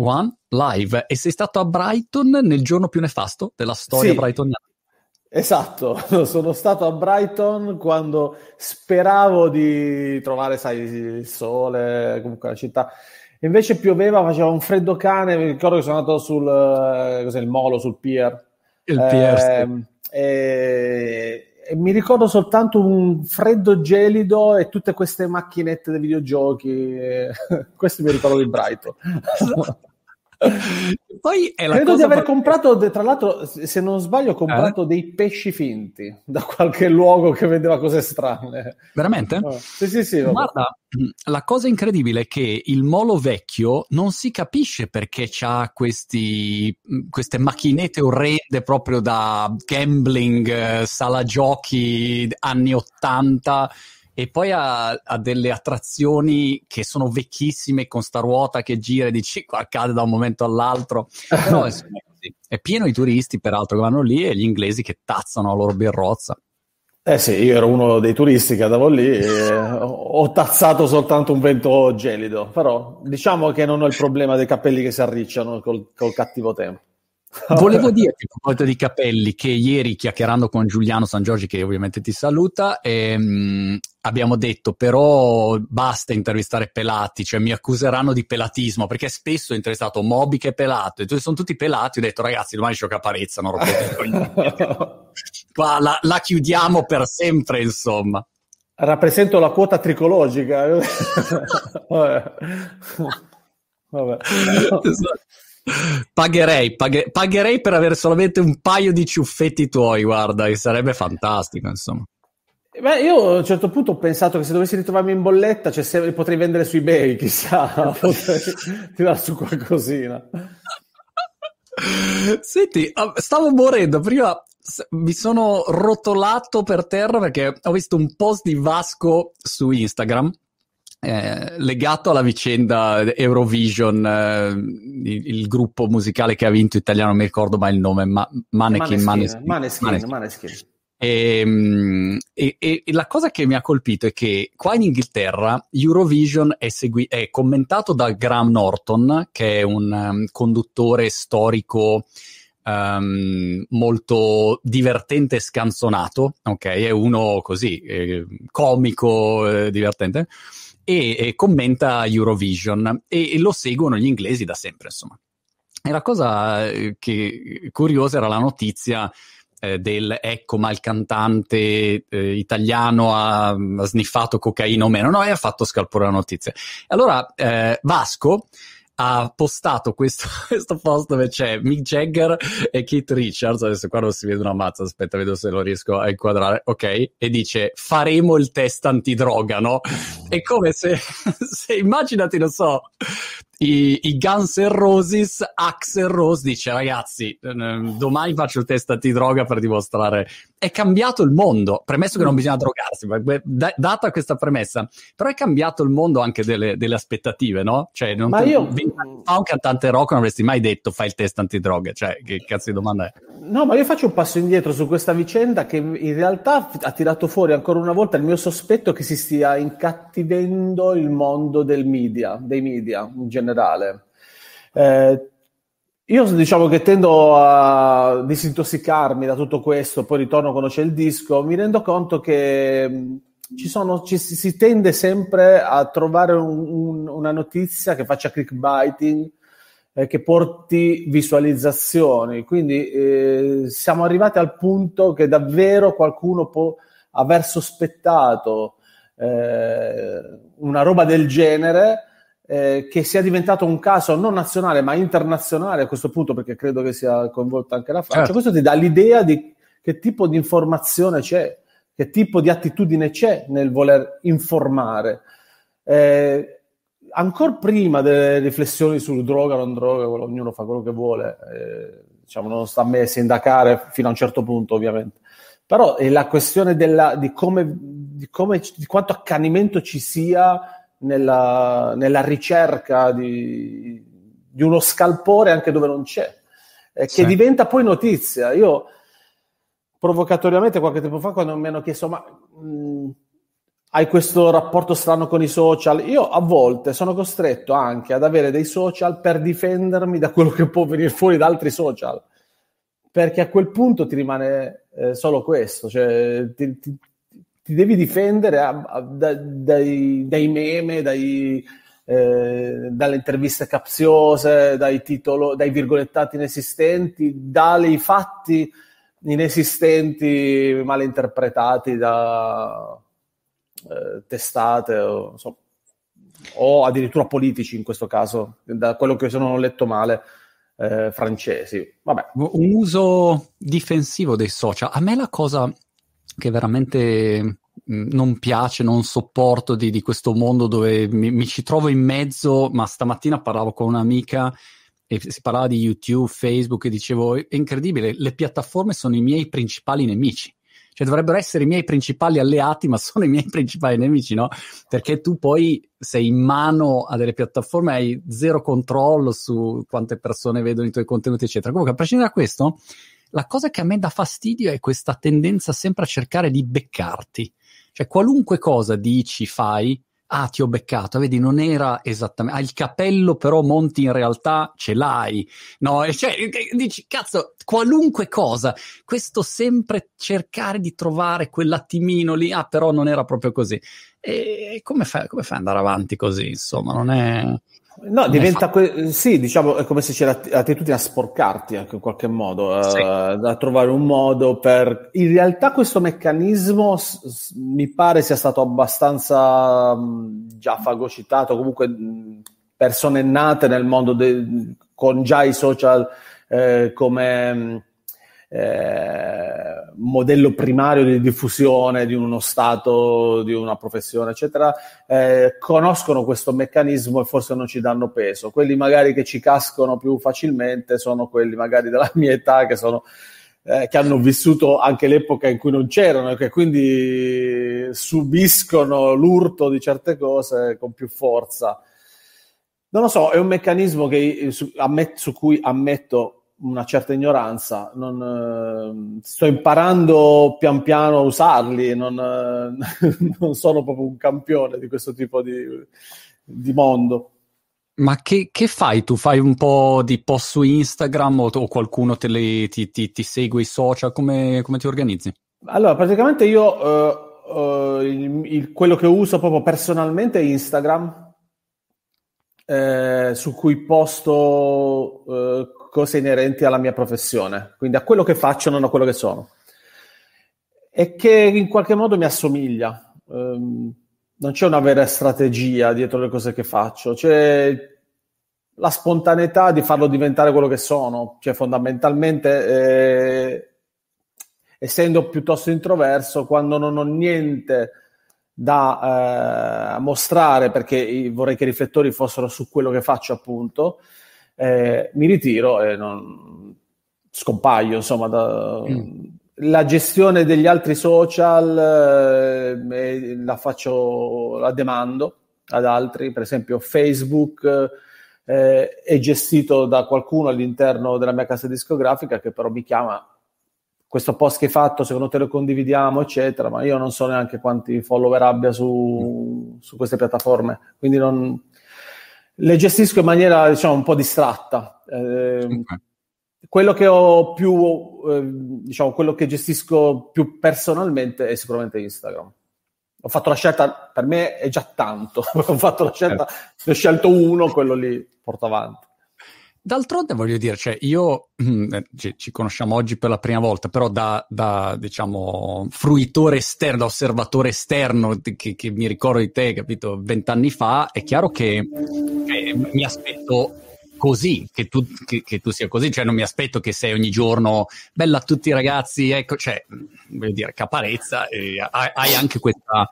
One live e sei stato a Brighton nel giorno più nefasto della storia Sì. brightoniana. Esatto, sono stato a Brighton quando speravo di trovare, sai, il sole, comunque la città. Invece pioveva, faceva un freddo cane, mi ricordo che sono andato sul, eh, cos'è, il molo, sul pier. Il pier. Ehm, e, e mi ricordo soltanto un freddo gelido e tutte queste macchinette dei videogiochi. Questo mi ricordo di Brighton. Poi è la Credo di aver par- comprato, tra l'altro, se non sbaglio, ho comprato dei pesci finti da qualche luogo che vendeva cose strane. Veramente? Ah, Sì, sì, sì. Guarda, la cosa incredibile è che il molo vecchio non si capisce perché ha questi, queste macchinette orrende proprio da gambling, eh, sala giochi anni 80 e poi ha, ha delle attrazioni che sono vecchissime con sta ruota che gira e dici qua cade da un momento all'altro. Però insomma, è pieno di turisti peraltro che vanno lì e gli inglesi che tazzano la loro birrozza. Eh sì, io ero uno dei turisti che andavo lì e ho ho tazzato soltanto un vento gelido, però diciamo che non ho il problema dei capelli che si arricciano col, col cattivo tempo. Volevo dirti a proposito di capelli che ieri chiacchierando con Giuliano San Giorgi, che ovviamente ti saluta, ehm, abbiamo detto però basta intervistare pelati, cioè mi accuseranno di pelatismo perché spesso ho intervistato Moby che è pelato e tu sono tutti pelati, ho detto ragazzi domani c'ho caparezza, non rompete. Qua la, la chiudiamo per sempre insomma. Rappresento la quota tricologica. Vabbè. Vabbè. Pagherei, paghe- pagherei per avere solamente un paio di ciuffetti tuoi, guarda, che sarebbe fantastico, insomma. Beh, io a un certo punto ho pensato che se dovessi ritrovarmi in bolletta, cioè, se potrei vendere su eBay, chissà, potrei tirare su qualcosina. Senti, ah, stavo morendo, prima mi sono rotolato per terra perché ho visto un post di Vasco su Instagram eh, legato alla vicenda Eurovision, eh, il, il gruppo musicale che ha vinto italiano, non mi ricordo mai il nome, ma Manekin, Maneskin, Maneskin, Maneskin, Maneskin. Maneskin. E- e- e la cosa che mi ha colpito è che qua in Inghilterra Eurovision è, segui- è commentato da Graham Norton, che è un um, conduttore storico um, molto divertente e scanzonato, ok? È uno così, eh, comico, eh, divertente, e, e commenta Eurovision e, e lo seguono gli inglesi da sempre, insomma. E la cosa eh, che curiosa era la notizia eh, del ecco, ma il cantante eh, italiano ha, ha sniffato cocaina o meno, no, e ha fatto scalpore la notizia. Allora eh, Vasco ha postato questo, questo post dove c'è Mick Jagger e Keith Richards, adesso qua non si vede una mazza, aspetta, vedo se lo riesco a inquadrare, ok, e dice faremo il test antidroga, no? È come se, se immaginati, non so, i, i Guns N' Roses, Axel Rose dice ragazzi, domani faccio il test antidroga per dimostrare. È cambiato il mondo, premesso che non bisogna drogarsi, da- data questa premessa, però è cambiato il mondo anche delle, delle aspettative, no? Cioè, non Ma te- io- fa un cantante rock non avresti mai detto fai il test antidroga, cioè che cazzo di domanda è? No, ma io faccio un passo indietro su questa vicenda che in realtà ha tirato fuori ancora una volta il mio sospetto che si stia incattivendo il mondo del media, dei media in generale. Eh, io diciamo che tendo a disintossicarmi da tutto questo, poi ritorno quando c'è il disco, mi rendo conto che mh, ci sono, ci, si si tende sempre a trovare un- un- una notizia che faccia clickbaiting, eh, che porti visualizzazioni. Quindi eh, siamo arrivati al punto che davvero qualcuno può aver sospettato eh, una roba del genere eh, che sia diventato un caso non nazionale ma internazionale a questo punto perché credo che sia coinvolta anche la Francia. Certo. Questo ti dà l'idea di che tipo di informazione c'è, che tipo di attitudine c'è nel voler informare. Eh, ancora prima delle riflessioni su droga o non droga, ognuno fa quello che vuole, eh, diciamo, non sta a me sindacare fino a un certo punto, ovviamente. Però è la questione della- di, come, di, come- di quanto accanimento ci sia nella, nella ricerca di, di uno scalpore anche dove non c'è, eh, che Sì. diventa poi notizia. Io provocatoriamente qualche tempo fa, quando mi hanno chiesto, ma mh, hai questo rapporto strano con i social. Io a volte sono costretto anche ad avere dei social per difendermi da quello che può venire fuori da altri social. Perché a quel punto ti rimane eh, solo questo, cioè ti, ti, ti devi difendere a, a, da, dai, dai, meme, dai, eh, dalle interviste capziose, dai, titolo, dai virgolettati inesistenti, dai fatti inesistenti mal interpretati da eh, testate o, so, o, addirittura politici in questo caso, da quello che sono letto male. Eh, francesi. Vabbè. Un uso difensivo dei social. A me la cosa che veramente mm, non piace, non sopporto di, di questo mondo dove mi, mi, ci trovo in mezzo, ma stamattina parlavo con un'amica e si parlava di YouTube, Facebook e dicevo è incredibile, le piattaforme sono i miei principali nemici. Cioè dovrebbero essere i miei principali alleati, ma sono i miei principali nemici, no? Perché tu poi sei in mano a delle piattaforme, hai zero controllo su quante persone vedono i tuoi contenuti, eccetera. Comunque, a prescindere da questo, la cosa che a me dà fastidio è questa tendenza sempre a cercare di beccarti. Cioè, qualunque cosa dici, fai, ah ti ho beccato, vedi non era esattamente, ah, il capello però Monti in realtà ce l'hai, no, cioè dici cazzo qualunque cosa, questo sempre cercare di trovare quell'attimino lì, ah però non era proprio così, e come fai, come fai ad andare avanti così, insomma non è... No, diventa que- sì, diciamo, è come se c'era l'attitudine a sporcarti anche in qualche modo, sì. uh, a trovare un modo per... In realtà questo meccanismo s- s- mi pare sia stato abbastanza mh, già fagocitato, comunque mh, persone nate nel mondo de- con già i social eh, come... Mh, eh, modello primario di diffusione di uno stato, di una professione, eccetera, eh, conoscono questo meccanismo e forse non ci danno peso. Quelli magari che ci cascano più facilmente sono quelli magari della mia età che sono eh, che hanno vissuto anche l'epoca in cui non c'erano e che quindi subiscono l'urto di certe cose con più forza. Non lo so, è un meccanismo che, su, ammet, su cui ammetto una certa ignoranza, non, eh, sto imparando pian piano a usarli, non, eh, non, sono proprio un campione di questo tipo di, di mondo. Ma che, che, fai? Tu fai un po' di post su Instagram o, o qualcuno te le, ti, ti, ti, segue i social? Come, come, ti organizzi? Allora, praticamente io uh, uh, il, il, quello che uso proprio personalmente è Instagram, eh, su cui posto eh, cose inerenti alla mia professione, quindi a quello che faccio, non a quello che sono. E che in qualche modo mi assomiglia. Um, non c'è una vera strategia dietro le cose che faccio, c'è la spontaneità di farlo diventare quello che sono, cioè fondamentalmente eh, essendo piuttosto introverso, quando non ho niente da eh, mostrare, perché vorrei che i riflettori fossero su quello che faccio appunto, eh, mi ritiro e non scompaio, insomma, da, mm. la gestione degli altri social eh, la faccio, la demando ad altri, per esempio Facebook eh, è gestito da qualcuno all'interno della mia casa discografica che però mi chiama questo post che hai fatto, secondo te lo condividiamo, eccetera, ma io non so neanche quanti follower abbia su, su queste piattaforme, quindi non, le gestisco in maniera diciamo un po' distratta. Eh, okay. Quello che ho più, eh, diciamo, quello che gestisco più personalmente è sicuramente Instagram. Ho fatto la scelta, per me è già tanto. ho fatto la scelta, certo. ne ho scelto uno, quello lì porto avanti. D'altronde voglio dire, cioè io mm, eh, ci, ci, conosciamo oggi per la prima volta, però da, da diciamo fruitore esterno, da osservatore esterno che, che, mi ricordo di te, capito, vent'anni fa, è chiaro che eh, mi aspetto così, che tu, che, che tu, sia così, cioè non mi aspetto che sei ogni giorno bella a tutti i ragazzi, ecco, cioè, voglio dire, caparezza, hai anche questa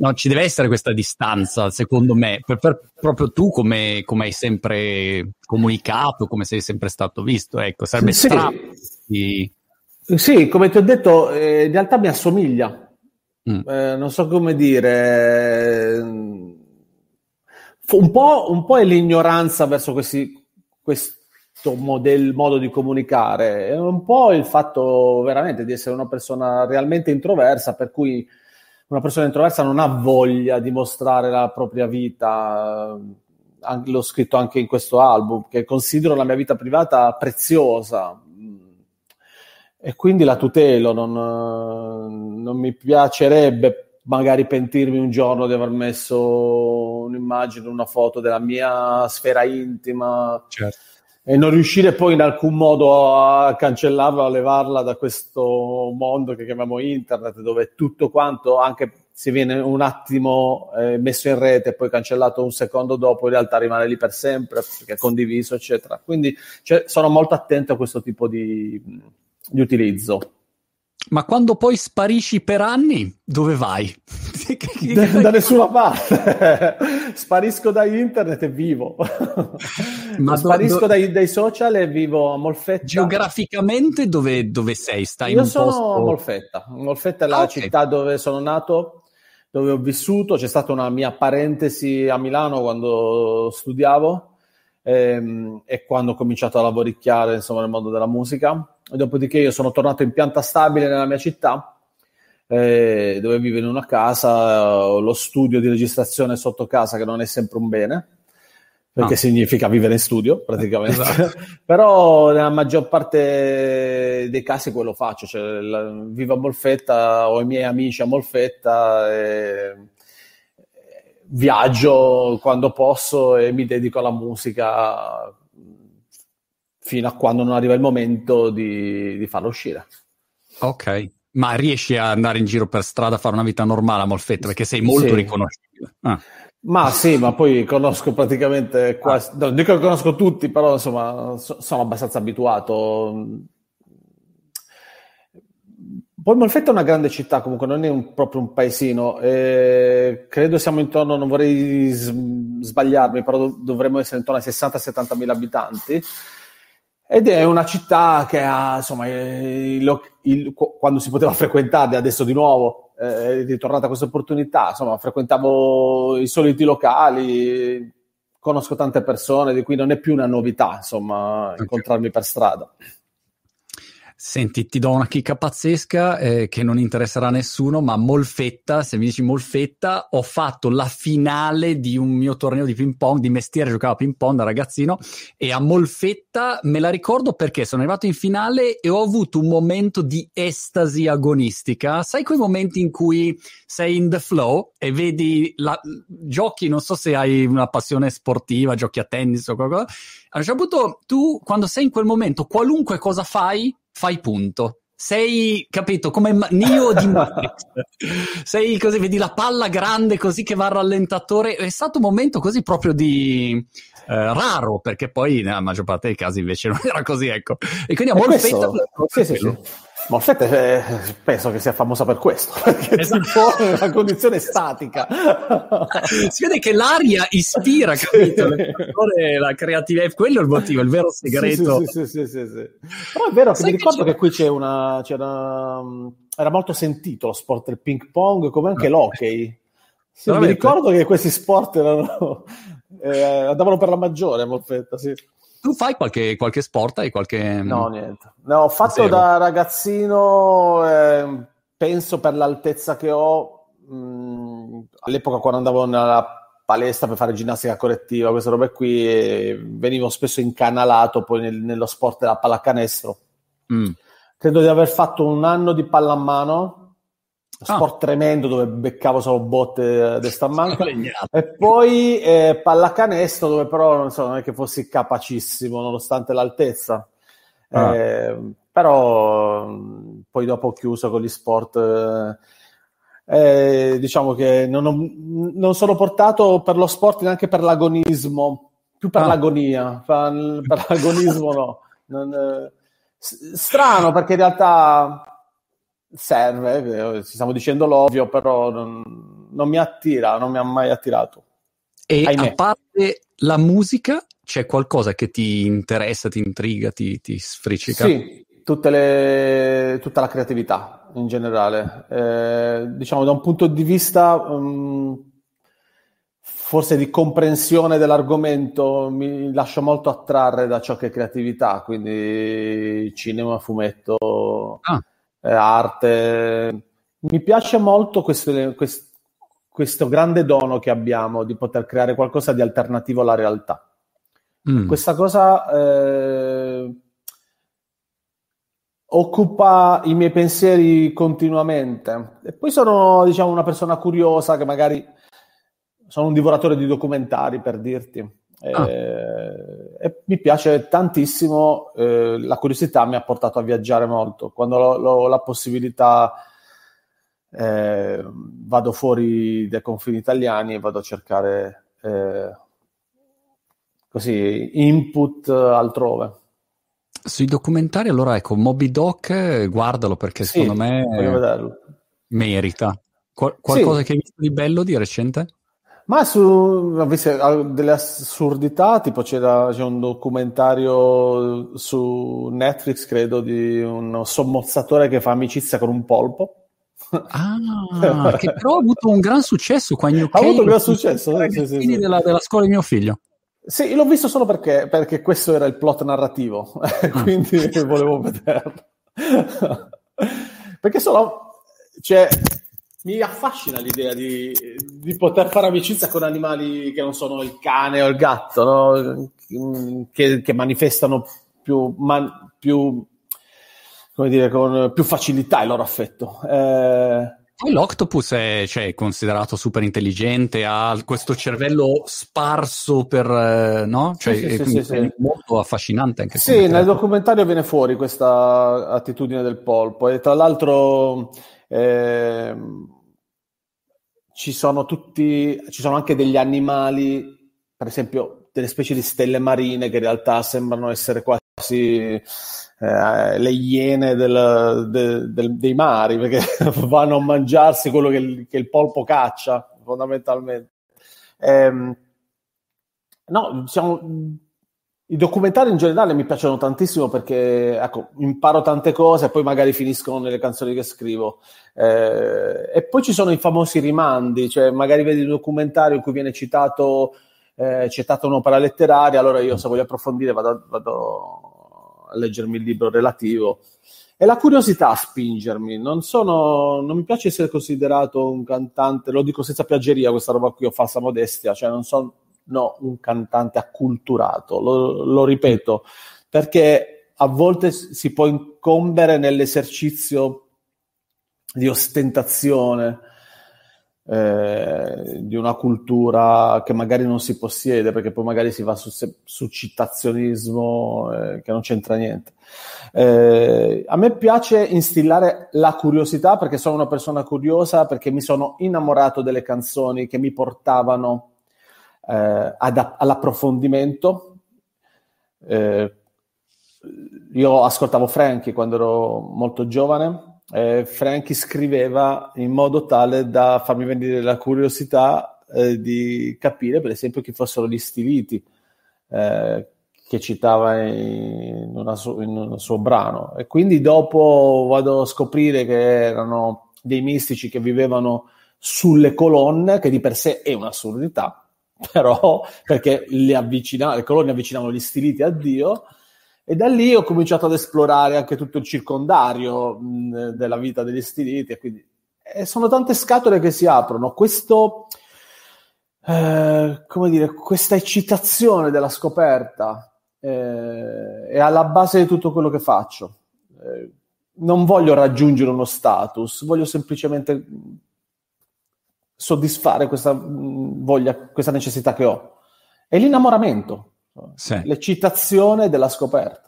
No, ci deve essere questa distanza, secondo me, per, per, proprio tu come, come, hai sempre comunicato, come sei sempre stato visto, ecco, sarebbe sì. strano. Di... Sì, come ti ho detto, eh, in realtà mi assomiglia, mm. eh, non so come dire, eh, un, po', un po' è l'ignoranza verso questi, questo model, modo di comunicare, è un po' il fatto veramente di essere una persona realmente introversa, per cui una persona introversa non ha voglia di mostrare la propria vita, l'ho scritto anche in questo album, che considero la mia vita privata preziosa e quindi la tutelo, non, non mi piacerebbe magari pentirmi un giorno di aver messo un'immagine, una foto della mia sfera intima. Certo e non riuscire poi in alcun modo a cancellarla, a levarla da questo mondo che chiamiamo internet, dove tutto quanto, anche se viene un attimo eh, messo in rete e poi cancellato un secondo dopo, in realtà rimane lì per sempre perché è condiviso, eccetera. Quindi cioè, sono molto attento a questo tipo di, di utilizzo. Ma quando poi sparisci per anni, dove vai? da, da nessuna parte. Sparisco da internet e vivo. Ma Sparisco do, do... Dai, dai, social e vivo a Molfetta. Geograficamente dove, dove sei? Stai Io in sono posto... a Molfetta. Molfetta è la ah, okay. città dove sono nato, dove ho vissuto. C'è stata una mia parentesi a Milano quando studiavo ehm, e quando ho cominciato a lavoricchiare insomma, nel mondo della musica Dopodiché io sono tornato in pianta stabile nella mia città, eh, dove vivo in una casa, ho lo studio di registrazione sotto casa che non è sempre un bene, perché no. significa vivere in studio praticamente. Esatto. Però nella maggior parte dei casi quello faccio, cioè, la, vivo a Molfetta, ho i miei amici a Molfetta, e, viaggio quando posso e mi dedico alla musica fino a quando non arriva il momento di, di farlo uscire. Ok, ma riesci a andare in giro per strada a fare una vita normale a Molfetta perché sei molto sì. riconoscibile. Ah. Ma sì, ma poi conosco praticamente quasi, ah. dico che conosco tutti, però insomma so, sono abbastanza abituato. Poi Molfetta è una grande città, comunque non è un, proprio un paesino. Eh, credo siamo intorno, non vorrei sbagliarmi, però dovremmo essere intorno ai 60-70 mila abitanti. Ed è una città che ha, insomma, il, il, quando si poteva frequentarli, adesso di nuovo eh, è ritornata questa opportunità, insomma, frequentavo i soliti locali, conosco tante persone, di cui non è più una novità, insomma, incontrarmi per strada. Senti, ti do una chicca pazzesca eh, che non interesserà a nessuno, ma Molfetta, se mi dici Molfetta, ho fatto la finale di un mio torneo di ping pong, di mestiere giocavo a ping pong da ragazzino e a Molfetta me la ricordo perché sono arrivato in finale e ho avuto un momento di estasi agonistica. Sai quei momenti in cui sei in the flow e vedi la, giochi, non so se hai una passione sportiva, giochi a tennis o qualcosa. A un certo punto tu, quando sei in quel momento, qualunque cosa fai, fai punto. Sei, capito, come Neo di Matrix. Sei così, vedi la palla grande così che va al rallentatore. È stato un momento così proprio di eh, raro, perché poi nella maggior parte dei casi invece non era così, ecco. E quindi a Molfetta... Sì, sì, sì. Moffett eh, penso che sia famosa per questo, perché esatto. in una condizione statica. si vede che l'aria ispira, capito? la creatività, quello è il motivo, il vero segreto. Sì, sì, sì. Però è vero che mi ricordo che, che qui c'è una, c'era, era molto sentito lo sport del ping pong, come anche no. l'hockey. Sì, mi ricordo che questi sport erano, eh, andavano per la maggiore, Moffetta, sì. Tu fai qualche, qualche sport? Hai qualche... No, niente. No, ho fatto Zero. da ragazzino, eh, penso per l'altezza che ho, mh, mm, all'epoca quando andavo nella palestra per fare ginnastica correttiva, queste robe qui, venivo spesso incanalato poi nel, nello sport della pallacanestro. Mm. Credo di aver fatto un anno di pallamano. Sport ah. tremendo dove beccavo solo botte a destra a manca e poi eh, pallacanestro dove però non, so, non è che fossi capacissimo nonostante l'altezza ah. eh, però poi dopo ho chiuso con gli sport eh, eh, diciamo che non, ho, non, sono portato per lo sport neanche per l'agonismo più per ah. l'agonia per, per l'agonismo no non, eh, strano perché in realtà serve, ci stiamo dicendo l'ovvio, però non, non, mi attira, non mi ha mai attirato. E Ahimè. a parte la musica, c'è qualcosa che ti interessa, ti intriga, ti, ti sfricica? Sì, le, tutta la creatività in generale. Eh, diciamo da un punto di vista um, forse di comprensione dell'argomento mi lascio molto attrarre da ciò che è creatività, quindi cinema, fumetto. Ah eh, arte, Mi piace molto questo, questo, questo, grande dono che abbiamo di poter creare qualcosa di alternativo alla realtà. Mm. Questa cosa eh, occupa i miei pensieri continuamente. E poi sono, diciamo, una persona curiosa che magari sono un divoratore di documentari, per dirti. Ah. Eh, e mi piace tantissimo, eh, la curiosità mi ha portato a viaggiare molto. Quando ho la possibilità eh, vado fuori dai confini italiani e vado a cercare eh, così input altrove. Sui documentari, allora ecco, Moby Doc, guardalo perché sì, secondo me merita. Qual- qualcosa sì. che hai visto di bello di recente? Ma su delle assurdità, tipo c'era, c'è un documentario su Netflix, credo, di un sommozzatore che fa amicizia con un polpo. Ah, che però ha avuto un gran successo qua in UK. Ha avuto un gran successo, sì, sì, sì. Della, della, scuola di mio figlio. Sì, l'ho visto solo perché, perché questo era il plot narrativo, quindi volevo vederlo. perché solo, cioè, mi affascina l'idea di, di, poter fare amicizia con animali che non sono il cane o il gatto, no? che, che, manifestano più, man, più, come dire, con più facilità il loro affetto. Eh, poi l'octopus è cioè, considerato super intelligente, ha questo cervello sparso per, eh, no? Cioè, sì, sì, sì, sì, molto affascinante anche. Sì, nel documentario viene fuori questa attitudine del polpo e tra l'altro eh, ci sono tutti, ci sono anche degli animali, per esempio delle specie di stelle marine che in realtà sembrano essere quasi eh, le iene del, del, del, dei mari, perché vanno a mangiarsi quello che il, che il polpo caccia, fondamentalmente. Eh, no, diciamo, i documentari in generale mi piacciono tantissimo perché ecco, imparo tante cose e poi magari finiscono nelle canzoni che scrivo. Eh, e poi ci sono i famosi rimandi, cioè magari vedi un documentario in cui viene citato, eh, citata un'opera letteraria, allora io se voglio approfondire vado, vado a leggermi il libro relativo. È la curiosità a spingermi, non, sono, non mi piace essere considerato un cantante, lo dico senza piaggeria questa roba qui, ho falsa modestia, cioè non sono no, un cantante acculturato, lo, lo ripeto, perché a volte si può incombere nell'esercizio di ostentazione, eh, di una cultura che magari non si possiede, perché poi magari si va su, su citazionismo eh, che non c'entra niente. Eh, a me piace instillare la curiosità perché sono una persona curiosa, perché mi sono innamorato delle canzoni che mi portavano eh, ad, all'approfondimento. Eh, io ascoltavo Frankie quando ero molto giovane eh, Frankie scriveva in modo tale da farmi venire la curiosità eh, di capire, per esempio, chi fossero gli stiliti eh, che citava in, su- in, un suo brano. E quindi dopo vado a scoprire che erano dei mistici che vivevano sulle colonne, che di per sé è un'assurdità, però perché le, avvicina- le colonne avvicinavano gli stiliti a Dio e da lì ho cominciato ad esplorare anche tutto il circondario mh, della vita degli stiliti. E quindi e sono tante scatole che si aprono. Questo, eh, come dire, questa eccitazione della scoperta eh, è alla base di tutto quello che faccio. Eh, non voglio raggiungere uno status, voglio semplicemente soddisfare questa voglia, questa necessità che ho. È l'innamoramento sì. l'eccitazione della scoperta.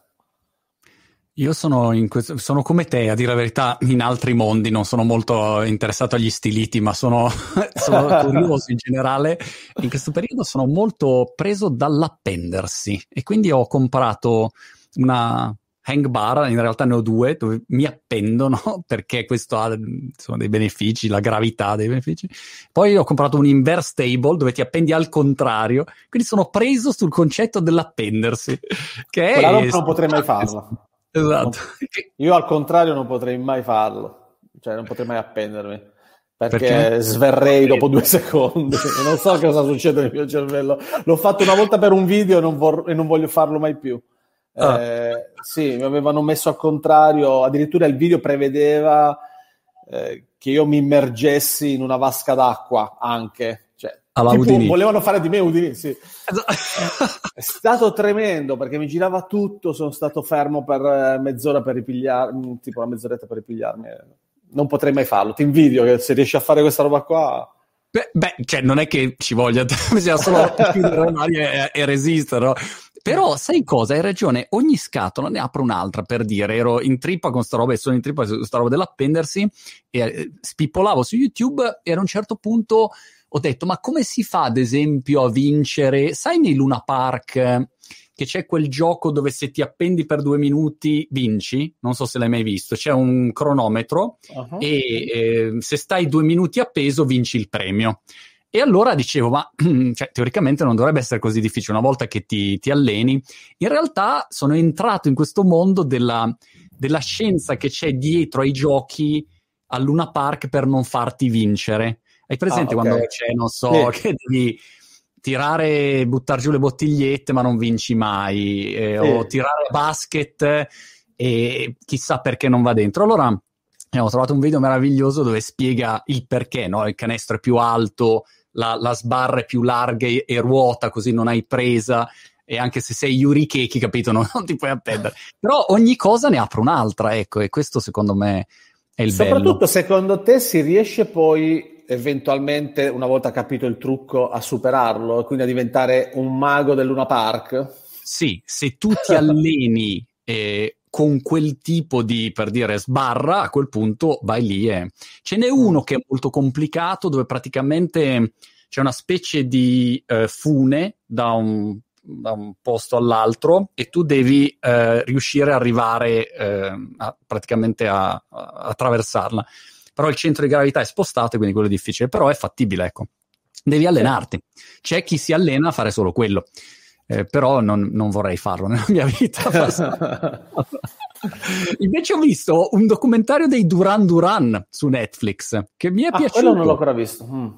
Io sono, questo, sono, come te, a dire la verità, in altri mondi, non sono molto interessato agli stiliti, ma sono, sono curioso in generale. In questo periodo sono molto preso dall'appendersi e quindi ho comprato una, hang bar, in realtà ne ho due, dove mi appendono perché questo ha insomma, dei benefici, la gravità dei benefici. Poi ho comprato un inverse table dove ti appendi al contrario, quindi sono preso sul concetto dell'appendersi. Che è... non potrei mai farlo. Esatto. Io al contrario non potrei mai farlo, cioè non potrei mai appendermi. Perché, perché, sverrei dopo due secondi. non so cosa succede nel mio cervello. L'ho fatto una volta per un video e non, vor- e non voglio farlo mai più. Ah. Eh, sì, mi avevano messo al contrario, addirittura il video prevedeva eh, che io mi immergessi in una vasca d'acqua anche. Cioè, Alla tipo, Udini. volevano fare di me Udini, sì. È stato tremendo perché mi girava tutto, sono stato fermo per eh, mezz'ora per ripigliarmi, tipo una mezz'oretta per ripigliarmi. Non potrei mai farlo, ti invidio che se riesci a fare questa roba qua... Beh, beh, cioè non è che ci voglia, bisogna solo chiudere l'aria e, e resistere, no? Però sai cosa? Hai ragione, ogni scatola ne apro un'altra per dire, ero in trippa con sta roba e sono in trippa con sta roba dell'appendersi e eh, spippolavo su YouTube e ad un certo punto ho detto, ma come si fa ad esempio a vincere, sai nei Luna Park eh, che c'è quel gioco dove se ti appendi per due minuti vinci? Non so se l'hai mai visto, c'è un cronometro uh-huh. e eh, se stai due minuti appeso vinci il premio. E allora dicevo, ma cioè, teoricamente non dovrebbe essere così difficile una volta che ti, ti alleni. In realtà sono entrato in questo mondo della, della scienza che c'è dietro ai giochi al Luna Park per non farti vincere. Hai presente ah, okay. quando c'è, non so, sì. che devi tirare, buttare giù le bottigliette ma non vinci mai, eh, sì. o tirare a basket e chissà perché non va dentro. Allora ho trovato un video meraviglioso dove spiega il perché, no? il canestro è più alto, la, la sbarra è più larga e, e, ruota, così non hai presa. E anche se sei Yuri Keki, capito, non, non ti puoi appendere. Però ogni cosa ne apre un'altra, ecco, e questo secondo me è il Soprattutto, bello. Secondo te si riesce poi eventualmente, una volta capito il trucco, a superarlo, quindi a diventare un mago del Luna Park? Sì, se tu ti alleni eh, con quel tipo di, per dire, sbarra, a quel punto vai lì e... Ce n'è uno che è molto complicato, dove praticamente c'è una specie di eh, fune da un, da un, posto all'altro e tu devi eh, riuscire ad arrivare eh, a, praticamente a, a, attraversarla. Però il centro di gravità è spostato, quindi quello è difficile, però è fattibile, ecco. Devi allenarti. C'è chi si allena a fare solo quello eh, però non, non, vorrei farlo nella mia vita. Invece ho visto un documentario dei Duran Duran su Netflix che mi è ah, piaciuto. Quello non l'ho ancora visto. Mm.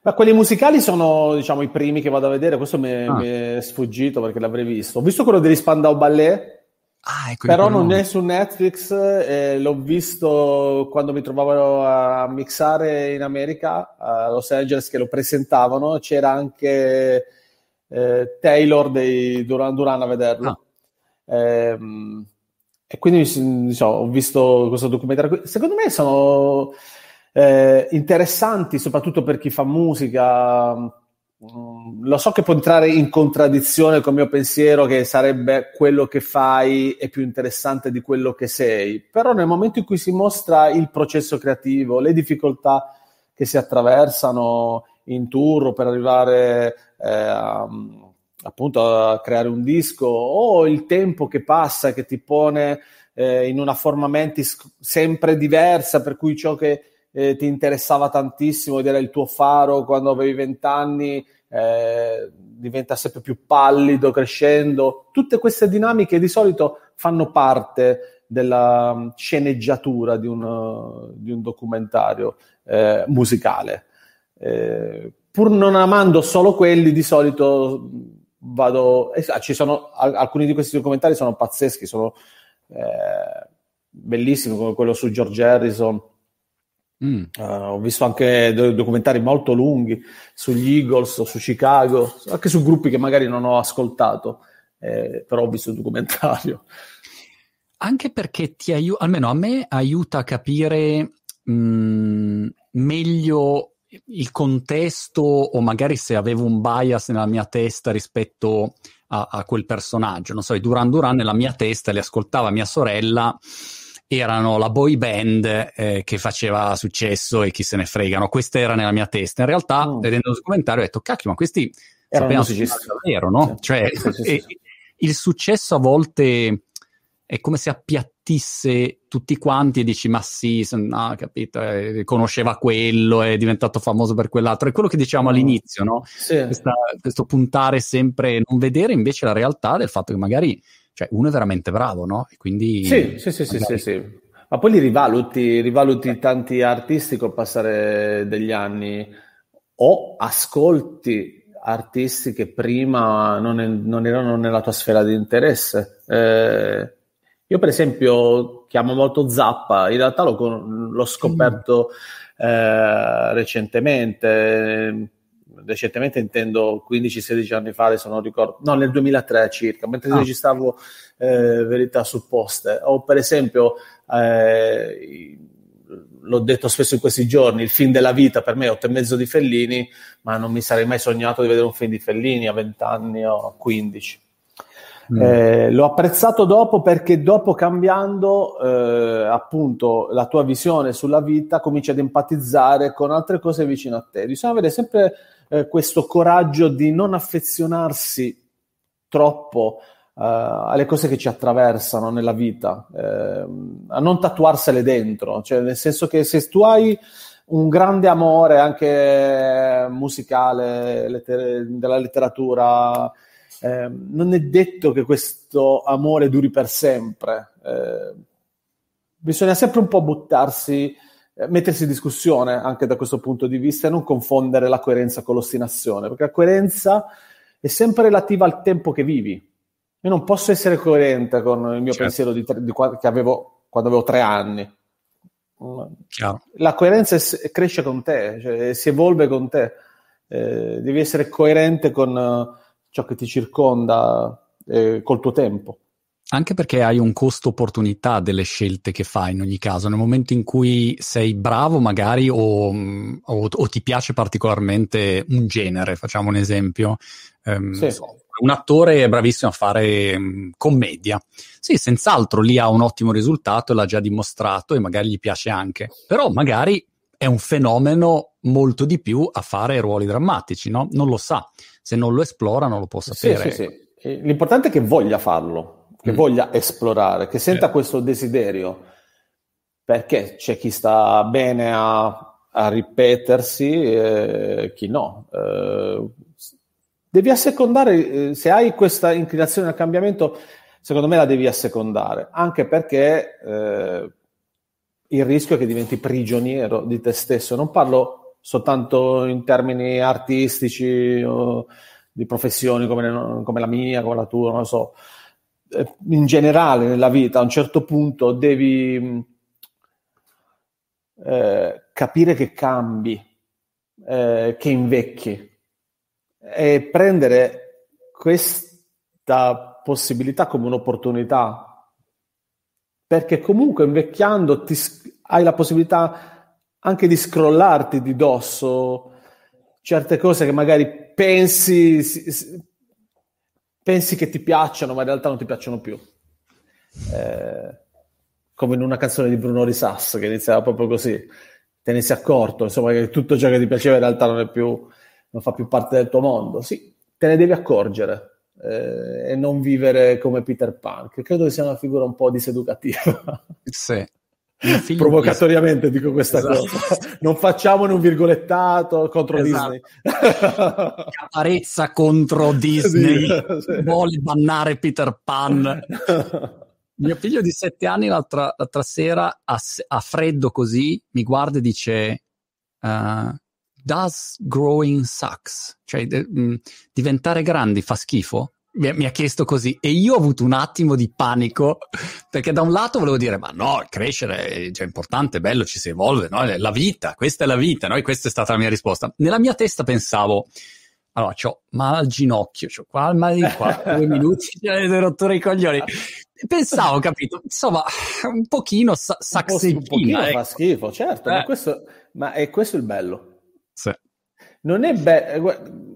Ma quelli musicali sono, diciamo, i primi che vado a vedere. Questo mi è, ah. mi è sfuggito perché l'avrei visto. Ho visto quello degli Spandau Ballet. Ah, ecco però non è su Netflix, eh, l'ho visto quando mi trovavo a mixare in America, a Los Angeles, che lo presentavano. C'era anche eh, Taylor dei Duran Duran a vederlo. Ah. Eh, e quindi diciamo, ho visto questo documentario. Secondo me sono eh, interessanti, soprattutto per chi fa musica. Mm, lo so che può entrare in contraddizione con il mio pensiero che sarebbe quello che fai è più interessante di quello che sei, però nel momento in cui si mostra il processo creativo, le difficoltà che si attraversano in tour per arrivare appunto a creare un disco o il tempo che passa che ti pone eh, in una forma mentis sempre diversa per cui ciò che eh, ti interessava tantissimo ed era il tuo faro quando avevi vent'anni eh, diventa sempre più pallido crescendo. Tutte queste dinamiche di solito fanno parte della sceneggiatura di un, di un documentario eh, musicale. Eh, pur non amando solo quelli, di solito vado. Eh, ci sono alcuni di questi documentari sono pazzeschi, sono eh, bellissimi, come quello su George Harrison. Mm. Uh, ho visto anche documentari molto lunghi sugli Eagles su Chicago, anche su gruppi che magari non ho ascoltato, eh, però ho visto il documentario. Anche perché ti aiuta, almeno a me aiuta a capire mh, mm, meglio il contesto o magari se avevo un bias nella mia testa rispetto a, a quel personaggio. Non so, i Duran Duran nella mia testa li ascoltava mia sorella erano la boy band eh, che faceva successo e chi se ne fregano. Questa era nella mia testa. In realtà, oh. vedendo il documentario, ho detto, cacchio, ma questi erano musicisti davvero, no? Sì. Cioè, sì, sì, il successo a volte è come se appiattisse tutti quanti e dici ma sì, no, capito, eh, conosceva quello, è diventato famoso per quell'altro, è quello che dicevamo mm. all'inizio, no? Sì. Questa, questo puntare sempre, non vedere invece la realtà del fatto che magari cioè, uno è veramente bravo, no? E quindi... Sì, sì, sì, magari... sì, sì, sì. Ma poi li rivaluti, rivaluti tanti artisti col passare degli anni o ascolti artisti che prima non, è, non erano nella tua sfera di interesse. Eh, Io per esempio chiamo molto Zappa, in realtà l'ho, l'ho scoperto mm. eh, recentemente, recentemente intendo 15-16 anni fa, adesso non ricordo, no, nel 2003 circa, mentre ah. registravo eh, Verità Supposte. O per esempio, eh, l'ho detto spesso in questi giorni, il film della vita per me è otto e mezzo di Fellini, ma non mi sarei mai sognato di vedere un film di Fellini a 20 anni o a 15. Mm. Eh, l'ho apprezzato dopo perché dopo cambiando eh, appunto la tua visione sulla vita cominci ad empatizzare con altre cose vicino a te. Bisogna avere sempre eh, questo coraggio di non affezionarsi troppo uh, alle cose che ci attraversano nella vita, eh, a non tatuarsele dentro, cioè nel senso che se tu hai un grande amore anche musicale, letter- della letteratura, eh, non è detto che questo amore duri per sempre. Eh, bisogna sempre un po' buttarsi eh, mettersi in discussione anche da questo punto di vista e non confondere la coerenza con l'ostinazione, perché la coerenza è sempre relativa al tempo che vivi. Io non posso essere coerente con il mio certo. pensiero di, di, che avevo quando avevo tre anni. Chiaro. La coerenza è, cresce con te, cioè, si evolve con te. Eh, devi essere coerente con ciò che ti circonda, eh, col tuo tempo. Anche perché hai un costo opportunità delle scelte che fai in ogni caso. Nel momento in cui sei bravo, magari, o, o, o ti piace particolarmente un genere, facciamo un esempio. Um, sì. un attore è bravissimo a fare um, commedia. Sì, senz'altro lì ha un ottimo risultato, l'ha già dimostrato e magari gli piace anche. Però magari è un fenomeno molto di più a fare ruoli drammatici, no? Non lo sa. Se non lo esplora non lo può sapere. Sì, sì, sì. L'importante è che voglia farlo che mm. voglia esplorare, che senta yeah. questo desiderio, perché c'è chi sta bene a, a ripetersi e chi no. Eh, devi assecondare, eh, se hai questa inclinazione al cambiamento, secondo me la devi assecondare, anche perché eh, il rischio è che diventi prigioniero di te stesso. Non parlo soltanto in termini artistici o di professioni come, come la mia, come la tua, non lo so. Eh, in generale nella vita a un certo punto devi mm, eh, capire che cambi, eh, che invecchi e prendere questa possibilità come un'opportunità. Perché comunque invecchiando ti, hai la possibilità anche di scrollarti di dosso certe cose che magari pensi pensi che ti piacciono, ma in realtà non ti piacciono più. Eh, come in una canzone di Bruno Risas che iniziava proprio così. Te ne sei accorto, insomma, che tutto ciò che ti piaceva in realtà non, più, non fa più parte del tuo mondo. Sì, te ne devi accorgere eh, e non vivere come Peter Pan, che credo sia una figura un po' diseducativa. Sì. Provocatoriamente dico questa esatto. cosa. Non facciamone un virgolettato contro esatto. Disney. Caparezza contro Disney. Sì, sì. Vuole bannare Peter Pan. Mio figlio di sette anni l'altra, l'altra sera a, a, freddo così mi guarda e dice uh, Does growing sucks? Cioè de- mh, mm, diventare grandi fa schifo? Mi, ha chiesto così e io ho avuto un attimo di panico perché da un lato volevo dire ma no, crescere è cioè, importante, è bello, ci si evolve, no? la vita, questa è la vita, no? e questa è stata la mia risposta. Nella mia testa pensavo, allora, c'ho mal al ginocchio, c'ho qua il mal di qua, due minuti, cioè, rottura i coglioni. Pensavo, capito, insomma, un pochino sa- saxeggina. Un, pochino ecco. fa schifo, certo, eh. ma, questo, ma è questo il bello. Sì. Non è bello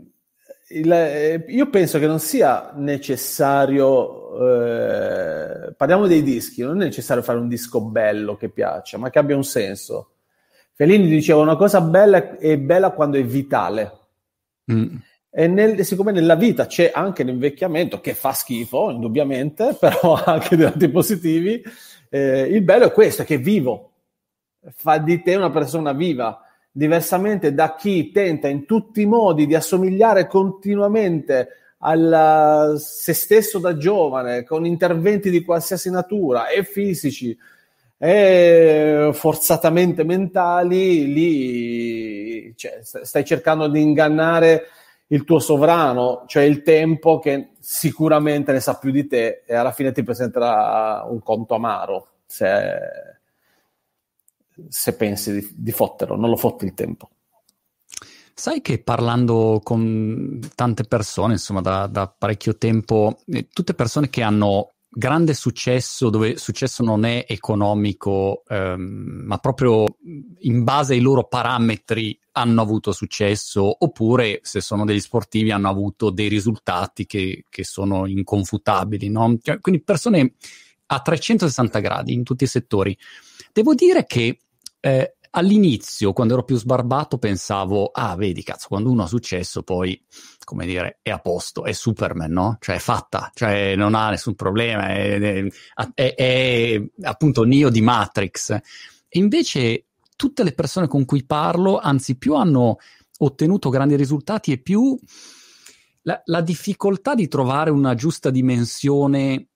il, eh, io penso che non sia necessario, eh, parliamo dei dischi, non è necessario fare un disco bello che piaccia, ma che abbia un senso. Fellini diceva una cosa bella è bella quando è vitale. Mm. E nel, siccome nella vita c'è anche l'invecchiamento, che fa schifo, indubbiamente, però anche dei lati positivi, eh, il bello è questo, che è vivo, fa di te una persona viva diversamente da chi tenta in tutti i modi di assomigliare continuamente a se stesso da giovane, con interventi di qualsiasi natura, e fisici, e forzatamente mentali, lì cioè, stai cercando di ingannare il tuo sovrano, cioè il tempo che sicuramente ne sa più di te e alla fine ti presenterà un conto amaro se, se pensi di, di fotterlo, non lo fotti il tempo. Sai che parlando con tante persone, insomma, da, da parecchio tempo, eh, tutte persone che hanno grande successo, dove successo non è economico, ehm, ma proprio in base ai loro parametri hanno avuto successo, oppure se sono degli sportivi hanno avuto dei risultati che, che sono inconfutabili. No? Cioè, quindi persone a 360 gradi in tutti i settori. Devo dire che eh, all'inizio, quando ero più sbarbato, pensavo, ah, vedi, cazzo, quando uno ha successo, poi, come dire, è a posto, è Superman, no? Cioè, è fatta, cioè, non ha nessun problema, è, è, è, è appunto Neo di Matrix. E invece, tutte le persone con cui parlo, anzi, più hanno ottenuto grandi risultati e più la, la difficoltà di trovare una giusta dimensione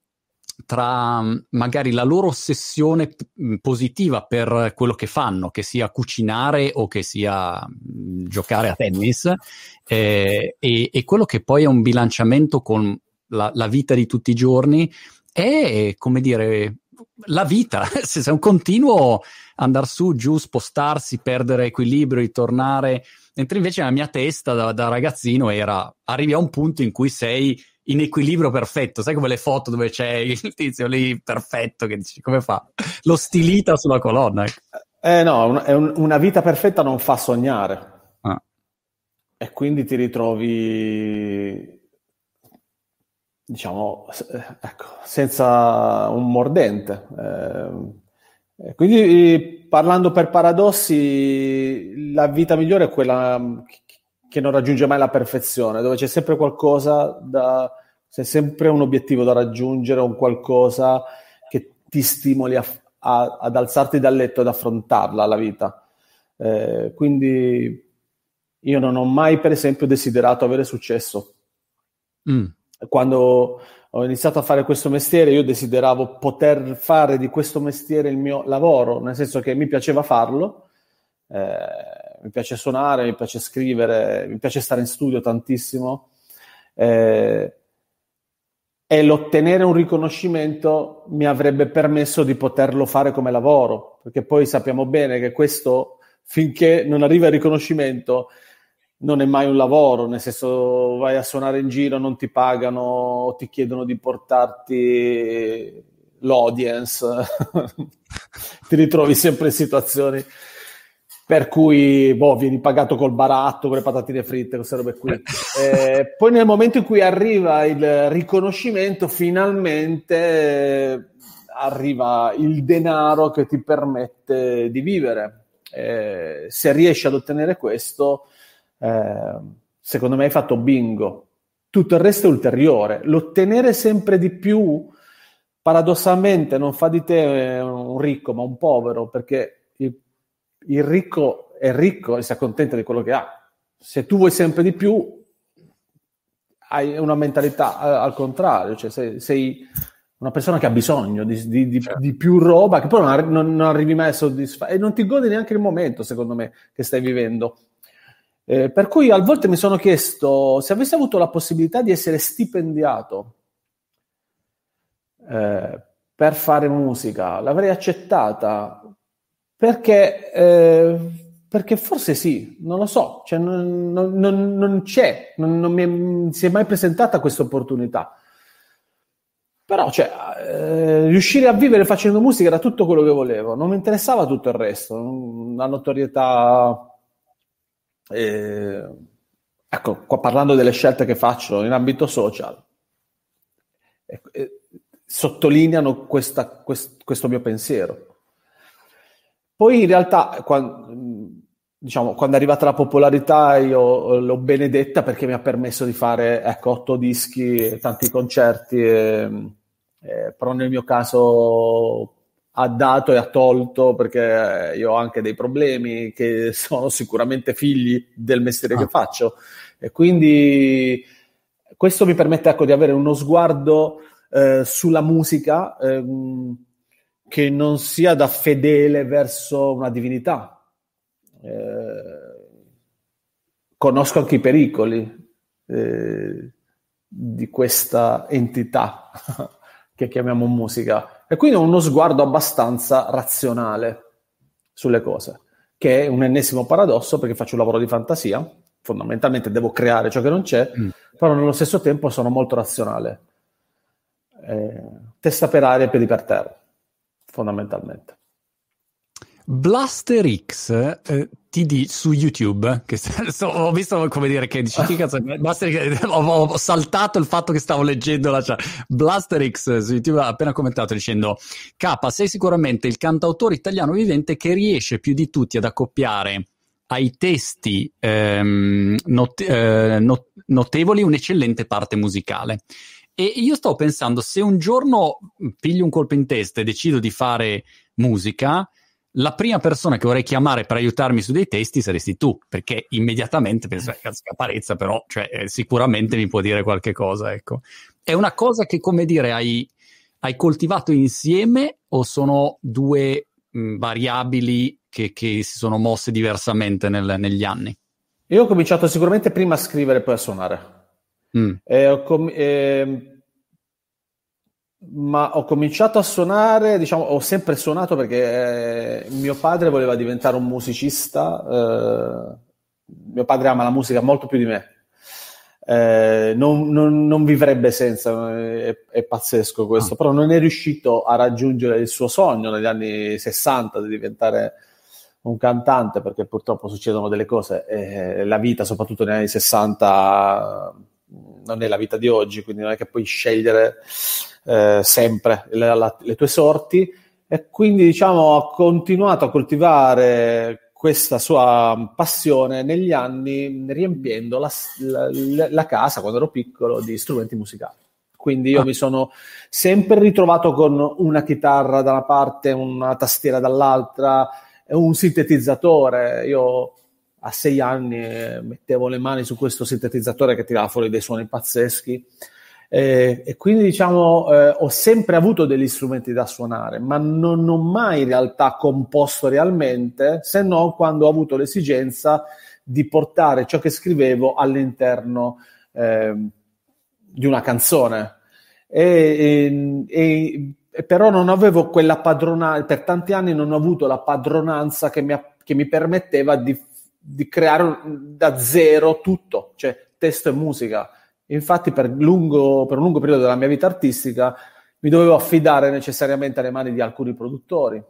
tra mm, magari la loro ossessione mm, positiva per quello che fanno, che sia cucinare o che sia mm, giocare a tennis, eh, e, e, quello che poi è un bilanciamento con la, la vita di tutti i giorni, è come dire la vita, se è un continuo andare su, giù, spostarsi, perdere equilibrio, ritornare, mentre invece la mia testa da, da ragazzino era arrivi a un punto in cui sei in equilibrio perfetto. Sai come le foto dove c'è il tizio lì perfetto che dici come fa? Lo stilita sulla colonna. Eh no, un, una vita perfetta non fa sognare. Ah. E quindi ti ritrovi, diciamo, ecco, senza un mordente. Eh, quindi parlando per paradossi, la vita migliore è quella che non raggiunge mai la perfezione, dove c'è sempre qualcosa da, c'è sempre un obiettivo da raggiungere, un qualcosa che ti stimoli a, a, ad alzarti dal letto ed affrontarla la vita. Eh, quindi io non ho mai, per esempio, desiderato avere successo. Mm. Quando ho iniziato a fare questo mestiere, io desideravo poter fare di questo mestiere il mio lavoro, nel senso che mi piaceva farlo. Eh, mi piace suonare, mi piace scrivere, mi piace stare in studio tantissimo. Eh, e l'ottenere un riconoscimento mi avrebbe permesso di poterlo fare come lavoro, perché poi sappiamo bene che questo, finché non arriva il riconoscimento, non è mai un lavoro, nel senso vai a suonare in giro, non ti pagano, ti chiedono di portarti l'audience, ti ritrovi sempre in situazioni per cui boh, vieni pagato col baratto, con le patatine fritte, queste robe qui. Eh, poi nel momento in cui arriva il riconoscimento, finalmente eh, arriva il denaro che ti permette di vivere. Eh, se riesci ad ottenere questo, eh, secondo me hai fatto bingo. Tutto il resto è ulteriore. L'ottenere sempre di più, paradossalmente, non fa di te un ricco, ma un povero, perché il ricco è ricco e si accontenta di quello che ha. Se tu vuoi sempre di più, hai una mentalità al contrario, cioè sei, sei una persona che ha bisogno di, di, di, certo. di più roba, che poi non, non, non arrivi mai a soddisfare e non ti godi neanche il momento, secondo me, che stai vivendo. Eh, per cui a volte mi sono chiesto se avessi avuto la possibilità di essere stipendiato eh, per fare musica, l'avrei accettata perché, eh, perché forse sì, non lo so, cioè, non, non, non, c'è, non, mi è, si è mai presentata questa opportunità. Però, cioè, eh, riuscire a vivere facendo musica era tutto quello che volevo, non mi interessava tutto il resto, la notorietà. Eh, ecco, qua parlando delle scelte che faccio in ambito social, eh, sottolineano questa, quest, questo mio pensiero. Poi in realtà, quando, diciamo, quando è arrivata la popolarità io l'ho benedetta perché mi ha permesso di fare ecco, otto dischi, tanti concerti, e, e, però nel mio caso ha dato e ha tolto perché io ho anche dei problemi che sono sicuramente figli del mestiere ah. che faccio e quindi questo mi permette ecco, di avere uno sguardo eh, sulla musica. Ehm, che non sia da fedele verso una divinità. Eh, conosco anche i pericoli, eh, di questa entità che chiamiamo musica. E quindi ho uno sguardo abbastanza razionale sulle cose, che è un ennesimo paradosso perché faccio un lavoro di fantasia, fondamentalmente devo creare ciò che non c'è, mm. però nello stesso tempo sono molto razionale. Eh, testa per aria e piedi per terra, fondamentalmente. Blaster X eh, TD su YouTube, che so, ho visto come dire che dici che cazzo, Blaster, ho, ho, saltato il fatto che stavo leggendo la chat. Blaster X su YouTube ha appena commentato dicendo K, sei sicuramente il cantautore italiano vivente che riesce più di tutti ad accoppiare ai testi ehm, not- eh, not- notevoli un'eccellente parte musicale. E io sto pensando, se un giorno piglio un colpo in testa e decido di fare musica, la prima persona che vorrei chiamare per aiutarmi su dei testi saresti tu, perché immediatamente penso, eh, Caparezza però, cioè, eh, sicuramente mi può dire qualche cosa, ecco. È una cosa che, come dire, hai, hai coltivato insieme o sono due mh, variabili che, che, si sono mosse diversamente nel, negli anni? Io ho cominciato sicuramente prima a scrivere e poi a suonare. Mm. E com- eh, ma ho cominciato a suonare, diciamo, ho sempre suonato perché eh, mio padre voleva diventare un musicista. Eh, mio padre ama la musica molto più di me. Eh, non, non, non, vivrebbe senza, è, è pazzesco questo, ah. però non è riuscito a raggiungere il suo sogno negli anni 60 di diventare un cantante perché purtroppo succedono delle cose e la vita, soprattutto negli anni 60, non è la vita di oggi, quindi non è che puoi scegliere eh, sempre le, la, le, tue sorti e quindi diciamo ha continuato a coltivare questa sua passione negli anni riempiendo la, la, la casa quando ero piccolo di strumenti musicali. Quindi io ah. mi sono sempre ritrovato con una chitarra da una parte, una tastiera dall'altra, un sintetizzatore. Io a sei anni mettevo le mani su questo sintetizzatore che tirava fuori dei suoni pazzeschi eh, e quindi diciamo eh, ho sempre avuto degli strumenti da suonare, ma non ho mai in realtà composto realmente, se non quando ho avuto l'esigenza di portare ciò che scrivevo all'interno eh, di una canzone. E, e, e, però non avevo quella padronanza, per tanti anni non ho avuto la padronanza che mi, che mi permetteva di, di creare da zero tutto, cioè testo e musica Infatti, per, lungo, per un lungo periodo della mia vita artistica mi dovevo affidare necessariamente alle mani di alcuni produttori.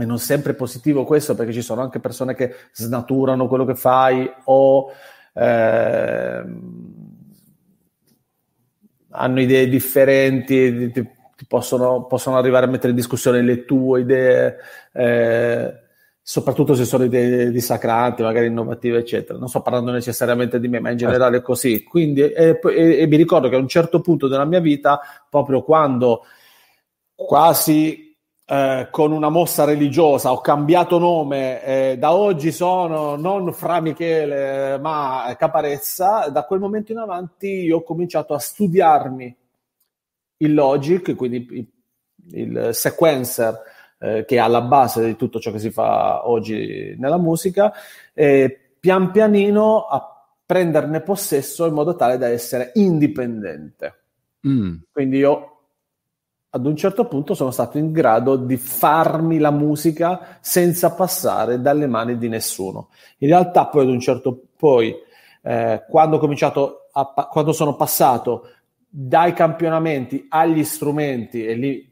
E non sempre è positivo questo perché ci sono anche persone che snaturano quello che fai o eh, hanno idee differenti, ti, ti possono, possono, arrivare a mettere in discussione le tue idee. Eh, soprattutto se sono idee dissacranti, magari innovative, eccetera. Non sto parlando necessariamente di me, ma in generale è così. Quindi, e, e, e mi ricordo che a un certo punto della mia vita, proprio quando quasi eh, con una mossa religiosa ho cambiato nome, eh, da oggi sono non Fra Michele, ma Caparezza, da quel momento in avanti io ho cominciato a studiarmi il logic, quindi il, il sequencer, eh, che è alla base di tutto ciò che si fa oggi nella musica, e pian pianino a prenderne possesso in modo tale da essere indipendente. Mm. Quindi io ad un certo punto sono stato in grado di farmi la musica senza passare dalle mani di nessuno. In realtà poi ad un certo poi eh, quando ho cominciato a, quando sono passato dai campionamenti agli strumenti e lì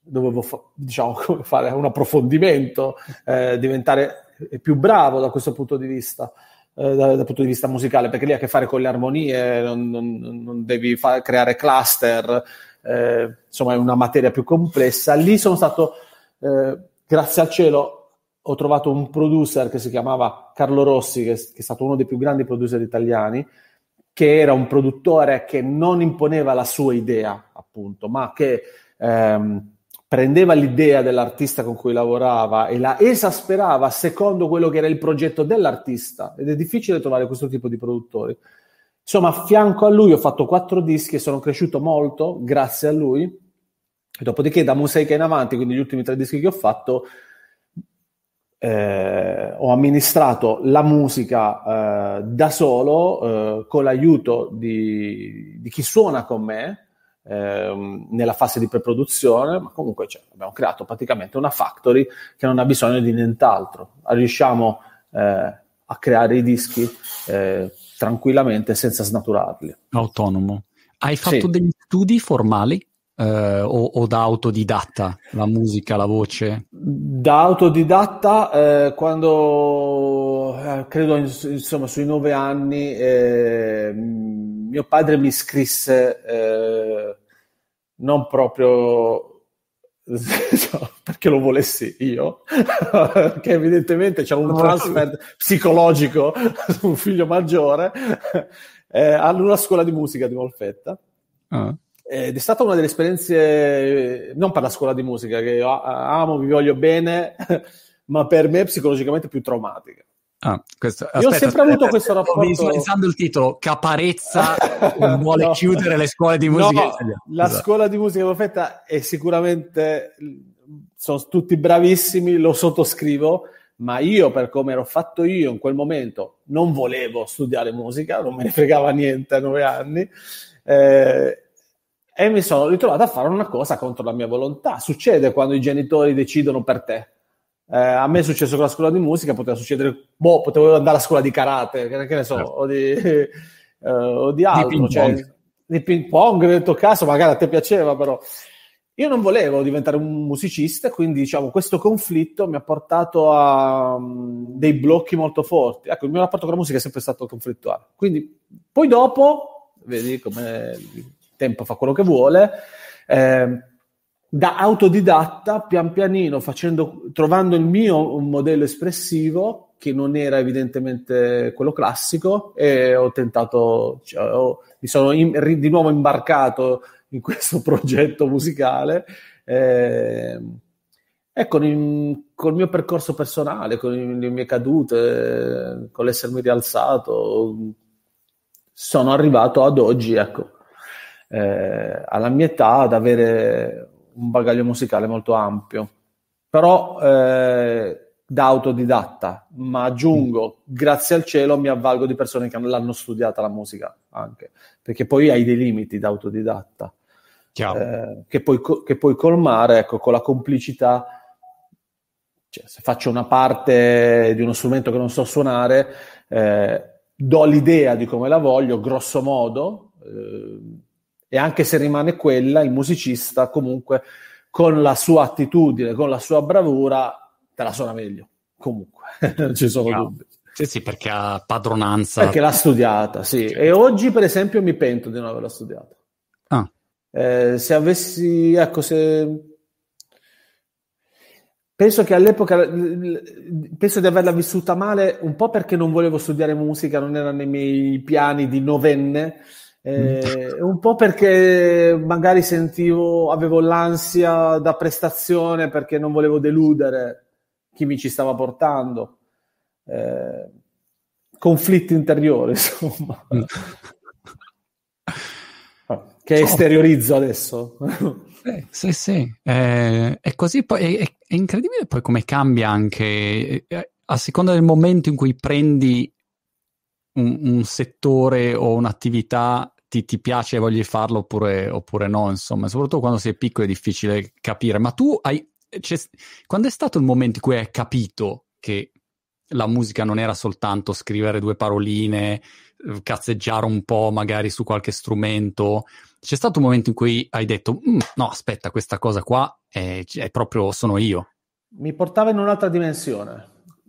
dovevo fa- diciamo, fare un approfondimento, eh, diventare più bravo da questo punto di vista. Eh, dal, dal, punto di vista musicale, perché lì ha a che fare con le armonie, non, non, non devi fa- creare cluster, eh, insomma è una materia più complessa. Lì sono stato, eh, grazie al cielo, ho trovato un producer che si chiamava Carlo Rossi, che, che, è stato uno dei più grandi producer italiani, che era un produttore che non imponeva la sua idea, appunto, ma che ehm, prendeva l'idea dell'artista con cui lavorava e la esasperava secondo quello che era il progetto dell'artista ed è difficile trovare questo tipo di produttori. Insomma, a fianco a lui ho fatto quattro dischi e sono cresciuto molto grazie a lui. Dopodiché da Mosaica in avanti, quindi gli ultimi tre dischi che ho fatto, eh, ho amministrato la musica eh, da solo eh, con l'aiuto di, di, chi suona con me ehm, nella fase di preproduzione, ma comunque cioè, abbiamo creato praticamente una factory che non ha bisogno di nient'altro. Riusciamo eh, a creare i dischi eh, tranquillamente senza snaturarli. Autonomo. Hai fatto sì. degli studi formali? eh, o, o, da autodidatta la musica, la voce? Da autodidatta, eh, quando eh, credo insomma sui nove anni, eh, mio padre mi scrisse eh, non proprio perché lo volessi io, che evidentemente c'è un transfer psicologico su un figlio maggiore, eh, una scuola di musica di Molfetta. Uh. Ed è stata una delle esperienze, non per la scuola di musica, che io amo, vi voglio bene, ma per me psicologicamente più traumatica. Ah, questo, aspetta, Io ho sempre avuto aspetta, questo rapporto. Visualizzando il titolo, Caparezza vuole no. chiudere le scuole di musica. No, la esatto. scuola di musica perfetta è sicuramente, sono tutti bravissimi, lo sottoscrivo, ma io, per come ero fatto io in quel momento, non volevo studiare musica, non me ne fregava niente a nove anni. Eh, e mi sono ritrovato a fare una cosa contro la mia volontà. Succede quando i genitori decidono per te. Eh, a me è successo con la scuola di musica, poteva succedere, boh, potevo andare a scuola di karate, che, ne so, certo. o, di, eh, o di altro, di ping, cioè, di ping pong, nel tuo caso magari a te piaceva, però io non volevo diventare un musicista, quindi diciamo questo conflitto mi ha portato a um, dei blocchi molto forti. Ecco, il mio rapporto con la musica è sempre stato conflittuale. Quindi poi dopo, vedi come tempo fa quello che vuole. Eh, da autodidatta, pian pianino, facendo, trovando il mio modello espressivo, che non era evidentemente quello classico, e ho tentato, cioè, ho, mi sono in, di nuovo imbarcato in questo progetto musicale. Eh, e con il, col mio percorso personale, con le mie cadute, con l'essermi rialzato, sono arrivato ad oggi, ecco eh, alla mia età ad avere un bagaglio musicale molto ampio, però eh, da autodidatta, ma aggiungo, grazie al cielo mi avvalgo di persone che l'hanno studiata la musica anche, perché poi hai dei limiti da autodidatta. Eh, che, puoi, che, puoi, colmare ecco, con la complicità. Cioè, se faccio una parte di uno strumento che non so suonare, eh, do l'idea di come la voglio, grosso modo, eh, e anche se rimane quella, il musicista comunque con la sua attitudine, con la sua bravura, te la suona meglio. Comunque, non ci sono no. dubbi. Sì, sì, perché ha padronanza. Perché l'ha studiata, sì. Certo. E oggi, per esempio, mi pento di non averla studiata. Ah. Eh, se avessi, ecco, se... Penso che all'epoca, penso di averla vissuta male un po' perché non volevo studiare musica, non era nei miei piani di novenne, eh, un po' perché magari sentivo, avevo l'ansia da prestazione perché non volevo deludere chi mi ci stava portando. Eh, conflitti interiori, insomma. Mm. che esteriorizzo adesso. Eh, sì, sì, eh, è così, poi è, è, incredibile poi come cambia anche eh, a seconda del momento in cui prendi un, un settore o un'attività ti, ti piace e vogli farlo oppure, oppure, no, insomma, soprattutto quando sei piccolo è difficile capire, ma tu hai, quando è stato il momento in cui hai capito che la musica non era soltanto scrivere due paroline, cazzeggiare un po' magari su qualche strumento, c'è stato un momento in cui hai detto, mm, no, aspetta, questa cosa qua è, è, proprio, sono io. Mi portava in un'altra dimensione.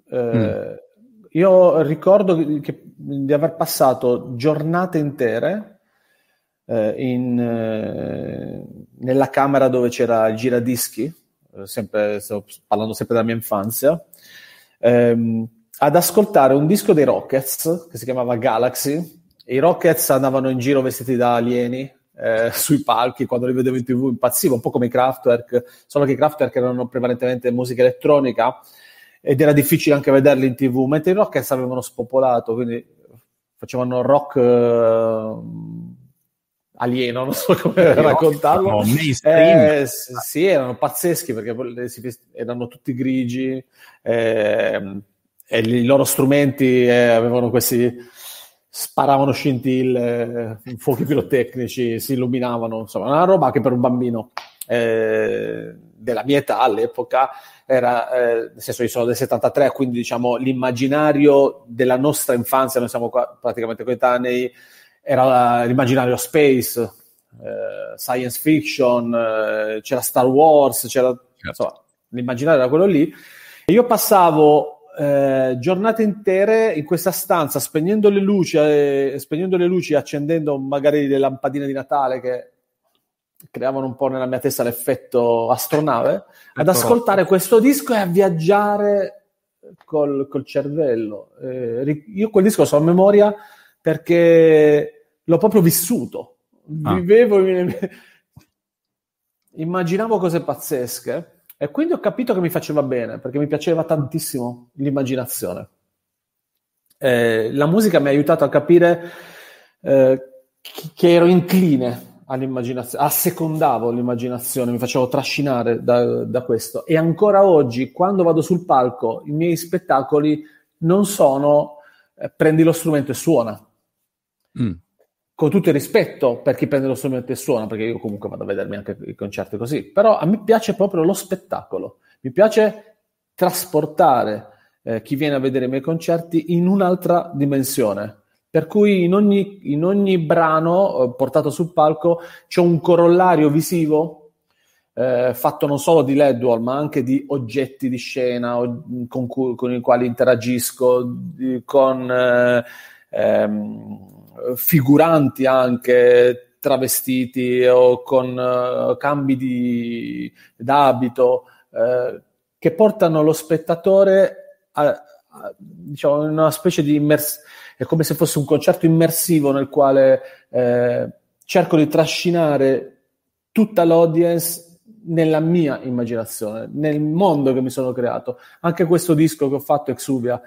Eh, mm io ricordo che, di aver passato giornate intere eh, in, eh, nella camera dove c'era il giradischi, eh, sempre, sto parlando sempre della mia infanzia, ehm, ad ascoltare un disco dei Rockets che si chiamava Galaxy. I Rockets andavano in giro vestiti da alieni eh, sui palchi, quando li vedevo in tv impazzivo, un po' come i Kraftwerk, solo che i Kraftwerk erano prevalentemente musica elettronica ed era difficile anche vederli in tv, mentre i Rockets avevano spopolato, quindi facevano rock eh, alieno, non so come no, raccontarlo. Eh, sì, erano pazzeschi perché erano tutti grigi eh, e i loro strumenti eh, avevano questi sparavano scintille, fuochi pirotecnici, si illuminavano, insomma, una roba che per un bambino eh, della mia età all'epoca era, eh, nel senso io sono del 73, quindi diciamo l'immaginario della nostra infanzia, noi siamo qua, praticamente coetanei, era l'immaginario space, eh, science fiction, eh, c'era Star Wars, c'era, certo. insomma, l'immaginario era quello lì. E io passavo eh, giornate intere in questa stanza, spegnendo le luci, eh, spegnendo le luci, accendendo magari le lampadine di Natale che creavano un po' nella mia testa l'effetto astronave, ad ascoltare questo disco e a viaggiare col, col cervello. Eh, io quel disco so a memoria perché l'ho proprio vissuto. Ah. Vivevo, immaginavo cose pazzesche e quindi ho capito che mi faceva bene, perché mi piaceva tantissimo l'immaginazione. Eh, la musica mi ha aiutato a capire eh, che ero incline all'immaginazione, assecondavo l'immaginazione, mi facevo trascinare da, da, questo. E ancora oggi, quando vado sul palco, i miei spettacoli non sono eh, prendi lo strumento e suona. Mm con tutto il rispetto per chi prende lo strumento e suona, perché io comunque vado a vedermi anche i concerti così, però a me piace proprio lo spettacolo, mi piace trasportare eh, chi viene a vedere i miei concerti in un'altra dimensione. Per cui in ogni, in ogni brano eh, portato sul palco c'è un corollario visivo eh, fatto non solo di LED ma anche di oggetti di scena con, cui, con, i quali interagisco, di, con eh, ehm, figuranti anche travestiti o con uh, cambi di, d'abito uh, che portano lo spettatore a, a diciamo, una specie di immersione, è come se fosse un concerto immersivo nel quale eh, cerco di trascinare tutta l'audience nella mia immaginazione, nel mondo che mi sono creato. Anche questo disco che ho fatto, Exuvia,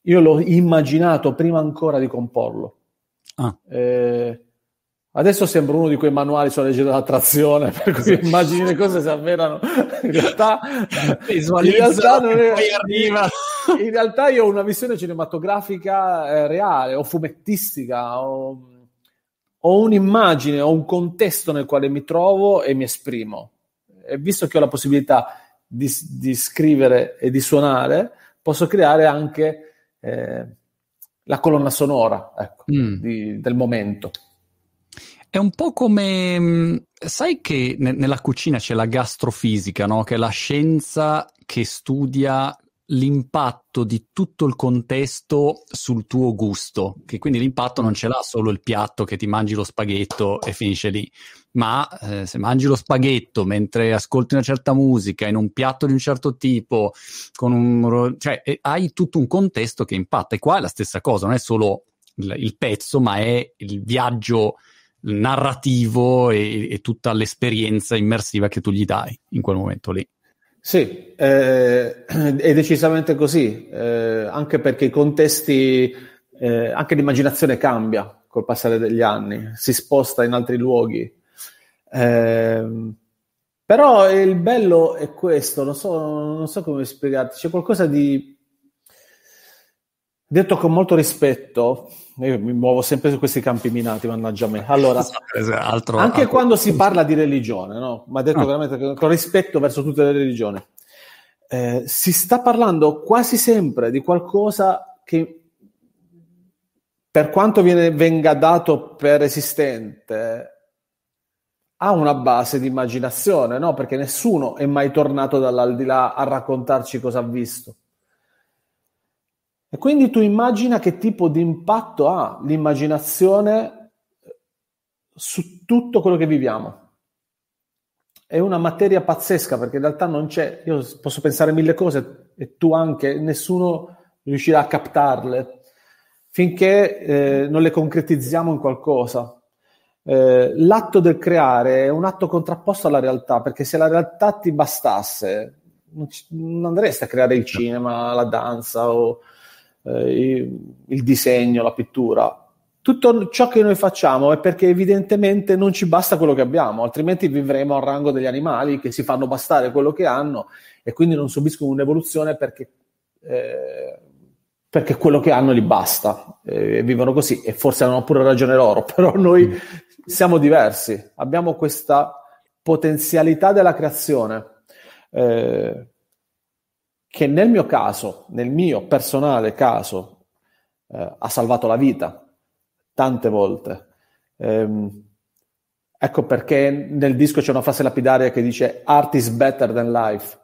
io l'ho immaginato prima ancora di comporlo. Ah. Eh, adesso sembra uno di quei manuali sulla legge dell'attrazione, per cui immagini le cose si avverano. In realtà, in realtà, è, in realtà, io ho una visione cinematografica eh, reale, o fumettistica, o, ho un'immagine, ho un contesto nel quale mi trovo e mi esprimo. E visto che ho la possibilità di, di scrivere e di suonare, posso creare anche eh, la colonna sonora ecco, mm. di, del momento. È un po' come, mm, sai che ne, nella cucina c'è la gastrofisica, no? che è la scienza che studia l'impatto di tutto il contesto sul tuo gusto, che quindi l'impatto non ce l'ha solo il piatto che ti mangi lo spaghetto e finisce lì, ma eh, se mangi lo spaghetto mentre ascolti una certa musica in un piatto di un certo tipo, con un, cioè, hai tutto un contesto che impatta. E qua è la stessa cosa, non è solo il, il pezzo, ma è il viaggio narrativo e, e, tutta l'esperienza immersiva che tu gli dai in quel momento lì. Sì, eh, è decisamente così, eh, anche perché i contesti, eh, anche l'immaginazione cambia col passare degli anni, si sposta in altri luoghi. Ehm, però il bello è questo, non so, non so come spiegarti, c'è qualcosa di detto con molto rispetto, io mi muovo sempre su questi campi minati, mannaggia me. Allora, altro, anche altro. quando si parla di religione, no? ma detto ah. veramente con rispetto verso tutte le religioni, eh, si sta parlando quasi sempre di qualcosa che per quanto viene, venga dato per esistente, ha una base di immaginazione, no? Perché nessuno è mai tornato dall'aldilà a raccontarci cosa ha visto. E quindi tu immagina che tipo di impatto ha l'immaginazione su tutto quello che viviamo. È una materia pazzesca perché in realtà non c'è, io posso pensare mille cose e tu anche, nessuno riuscirà a captarle finché eh, non le concretizziamo in qualcosa. Eh, l'atto del creare è un atto contrapposto alla realtà, perché se la realtà ti bastasse, non, ci, non andresti a creare il cinema, la danza o eh, il, disegno, la pittura. tutto ciò che noi facciamo è perché evidentemente non ci basta quello che abbiamo, altrimenti vivremo al rango degli animali che si fanno bastare quello che hanno e quindi non subiscono un'evoluzione perché, eh, perché quello che hanno gli basta eh, vivono così e forse hanno pure ragione loro, però noi siamo diversi, abbiamo questa potenzialità della creazione eh, che nel mio caso, nel mio personale caso, eh, ha salvato la vita tante volte. Ehm, ecco perché nel disco c'è una frase lapidaria che dice Art is better than life.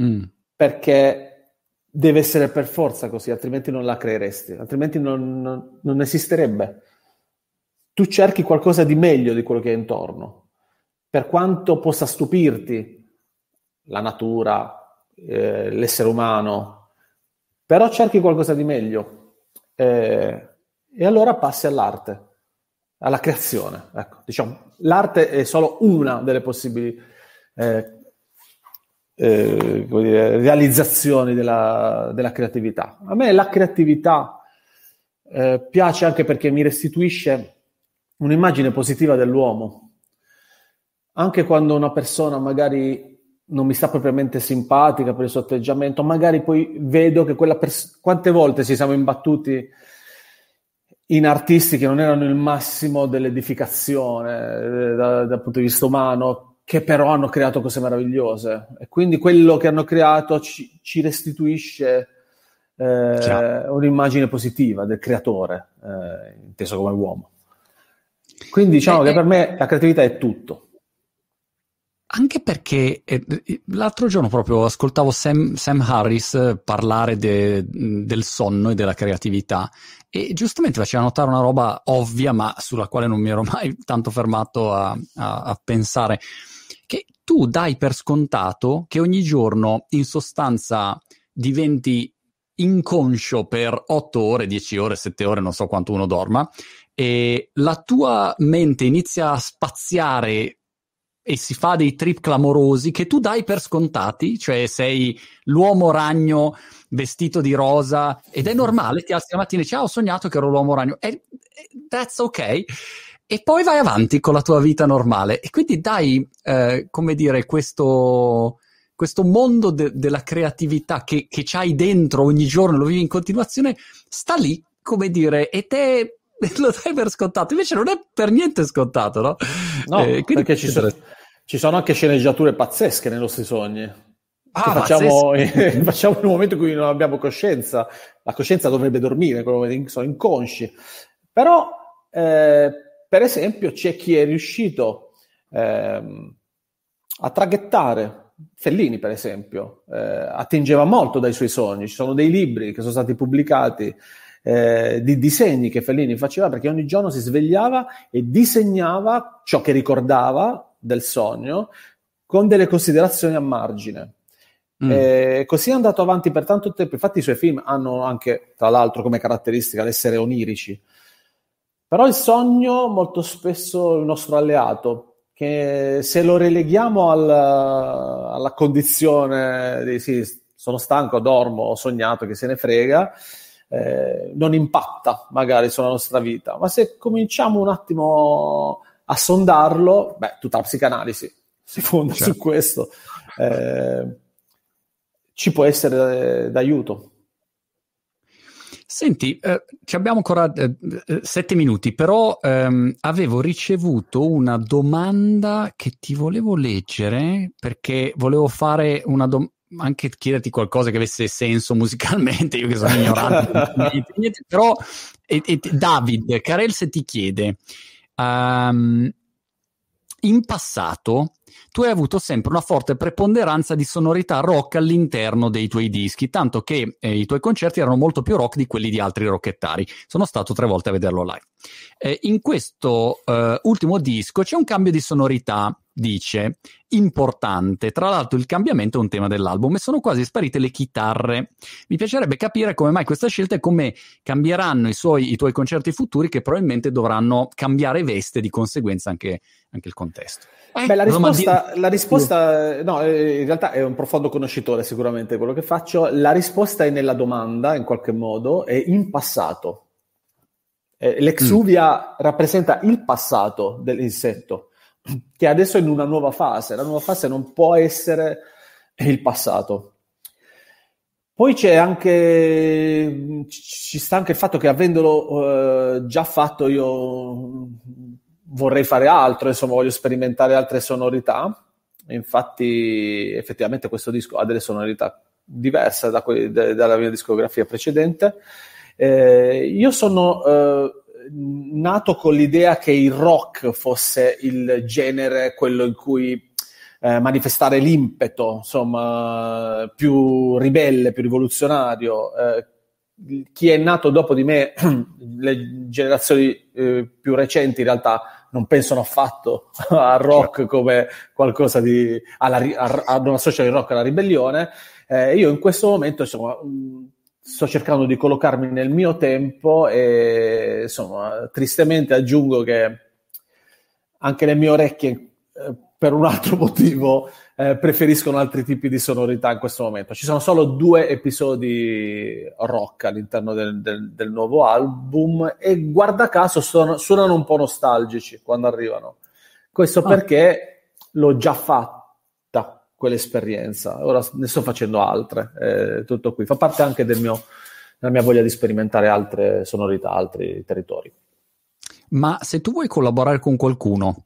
Mm. Perché deve essere per forza così, altrimenti non la creeresti, altrimenti non, non, non esisterebbe. Tu cerchi qualcosa di meglio di quello che è intorno, per quanto possa stupirti la natura, eh, l'essere umano, però cerchi qualcosa di meglio. Eh, e allora passi all'arte, alla creazione. Ecco, diciamo, l'arte è solo una delle possibili eh, eh, dire, realizzazioni della, della, creatività. A me la creatività eh, piace anche perché mi restituisce un'immagine positiva dell'uomo. Anche quando una persona magari non mi sta propriamente simpatica per il suo atteggiamento, magari poi vedo che quella persona, quante volte ci siamo imbattuti in artisti che non erano il massimo dell'edificazione eh, da, dal punto di vista umano, che però hanno creato cose meravigliose. E quindi quello che hanno creato ci, ci restituisce eh, un'immagine positiva del creatore, eh, inteso come uomo. Quindi diciamo eh, che per me la creatività è tutto. Anche perché eh, l'altro giorno proprio ascoltavo Sam, Sam Harris parlare de, del sonno e della creatività e giustamente faceva notare una roba ovvia ma sulla quale non mi ero mai tanto fermato a, a, a pensare, che tu dai per scontato che ogni giorno in sostanza diventi inconscio per 8 ore, 10 ore, 7 ore, non so quanto uno dorma, e la tua mente inizia a spaziare e si fa dei trip clamorosi che tu dai per scontati, cioè sei l'uomo ragno vestito di rosa ed è normale, ti alzi la mattina e dici ah ho sognato che ero l'uomo ragno, e, that's ok, e poi vai avanti con la tua vita normale. E quindi dai, eh, come dire, questo, questo mondo de- della creatività che, che c'hai dentro ogni giorno, lo vivi in continuazione, sta lì, come dire, e te lo dai per scontato, invece non è per niente scontato, no? No, eh, perché ci sono, ci sono anche sceneggiature pazzesche nei nostri sogni. Ah, facciamo, in, facciamo in un momento in cui non abbiamo coscienza. La coscienza dovrebbe dormire, sono inconsci. Però, eh, per esempio, c'è chi è riuscito eh, a traghettare Fellini, per esempio, eh, attingeva molto dai suoi sogni. Ci sono dei libri che sono stati pubblicati eh, di disegni che Fellini faceva perché ogni giorno si svegliava e disegnava ciò che ricordava del sogno con delle considerazioni a margine. Mm. E così è andato avanti per tanto tempo. Infatti, i suoi film hanno anche, tra l'altro, come caratteristica l'essere onirici. Però il sogno, molto spesso, è il nostro alleato, che se lo releghiamo al, alla condizione di sì, sono stanco, dormo, ho sognato, che se ne frega, eh, non impatta magari sulla nostra vita. Ma se cominciamo un attimo a sondarlo, beh, tutta la psicanalisi si fonda certo. su questo, eh, ci può essere d'aiuto. Senti, eh, abbiamo ancora eh, eh, sette minuti, però ehm, avevo ricevuto una domanda che ti volevo leggere perché volevo fare una domanda anche chiederti qualcosa che avesse senso musicalmente, io che sono ignorante, però e, e, David Carelse ti chiede Um, in passato tu hai avuto sempre una forte preponderanza di sonorità rock all'interno dei tuoi dischi, tanto che eh, i tuoi concerti erano molto più rock di quelli di altri rockettari. Sono stato tre volte a vederlo live. Eh, in questo eh, ultimo disco c'è un cambio di sonorità dice importante. Tra l'altro, il cambiamento è un tema dell'album e sono quasi sparite le chitarre. Mi piacerebbe capire come mai questa scelta e come cambieranno i, suoi, i tuoi concerti futuri, che probabilmente dovranno cambiare veste di conseguenza anche, anche il contesto. Beh, la risposta, la risposta, no, eh, in realtà è un profondo conoscitore sicuramente quello che faccio. La risposta è nella domanda, in qualche modo, è in passato. Eh, l'exuvia mm. rappresenta il passato dell'insetto, che adesso è in una nuova fase. La nuova fase non può essere il passato. Poi c'è anche, ci sta anche il fatto che avendolo eh, già fatto io vorrei fare altro, insomma voglio sperimentare altre sonorità. Infatti effettivamente questo disco ha delle sonorità diverse da que- de- dalla mia discografia precedente. Eh, io sono eh, nato con l'idea che il rock fosse il genere, quello in cui eh, manifestare l'impeto, insomma, più ribelle, più rivoluzionario. Eh, chi è nato dopo di me, le generazioni eh, più recenti in realtà non pensano affatto al rock come qualcosa di... alla, a, ad una social rock alla ribellione. Eh, io in questo momento insomma, sto cercando di collocarmi nel mio tempo e insomma, tristemente aggiungo che anche le mie orecchie eh, per un altro motivo eh, preferiscono altri tipi di sonorità in questo momento. Ci sono solo due episodi rock all'interno del, del, del nuovo album e guarda caso suonano, suonano un po' nostalgici quando arrivano. Questo ah. perché l'ho già fatta quell'esperienza, ora ne sto facendo altre, eh, tutto qui. Fa parte anche del mio, della mia voglia di sperimentare altre sonorità, altri territori. Ma se tu vuoi collaborare con qualcuno,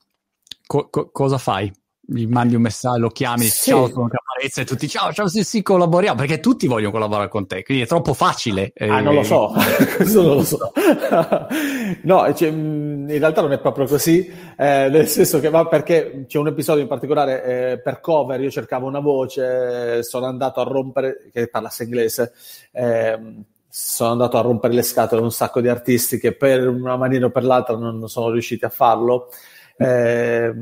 co- co- cosa fai? Gli mandi un messaggio, lo chiami, sì. ciao, sono Caparezza e tutti ciao, ciao, sì, sì, collaboriamo, perché tutti vogliono collaborare con te, quindi è troppo facile. Ah, eh, non lo so, questo non lo so. no, cioè, in realtà non è proprio così, eh, nel senso che va perché c'è un episodio in particolare eh, per cover, io cercavo una voce, sono andato a rompere, che parlasse inglese, ehm, sono andato a rompere le scatole a un sacco di artisti che per una maniera o per l'altra non sono riusciti a farlo. Eh,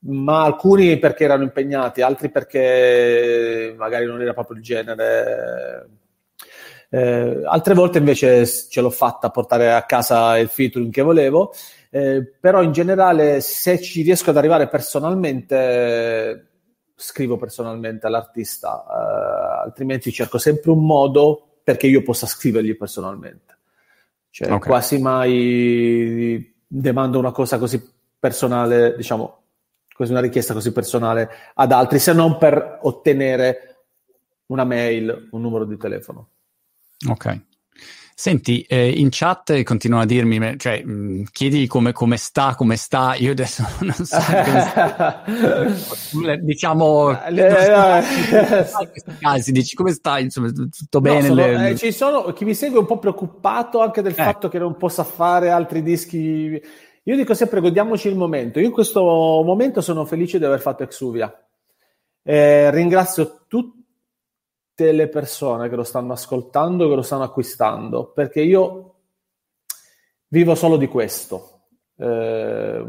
ma alcuni perché erano impegnati, altri perché magari non era proprio il genere. Eh, altre volte invece ce l'ho fatta portare a casa il featuring che volevo, eh, però in generale se ci riesco ad arrivare personalmente scrivo personalmente all'artista, eh, altrimenti cerco sempre un modo perché io possa scrivergli personalmente. Cioè, okay. quasi mai demando una cosa così personale, diciamo, così una richiesta così personale ad altri, se non per ottenere una mail, un numero di telefono. Ok. Senti, eh, in chat continuano a dirmi, cioè, mh, mm, chiedi come, come, sta, come sta, io adesso non so diciamo, eh, eh, casi, dici come stai, insomma, tutto bene? No, sono, le... eh, ci sono, chi mi segue è un po' preoccupato anche del eh. fatto che non possa fare altri dischi io dico sempre godiamoci il momento. Io in questo momento sono felice di aver fatto Exuvia. Eh, ringrazio tutte le persone che lo stanno ascoltando, che lo stanno acquistando, perché io vivo solo di questo. Eh,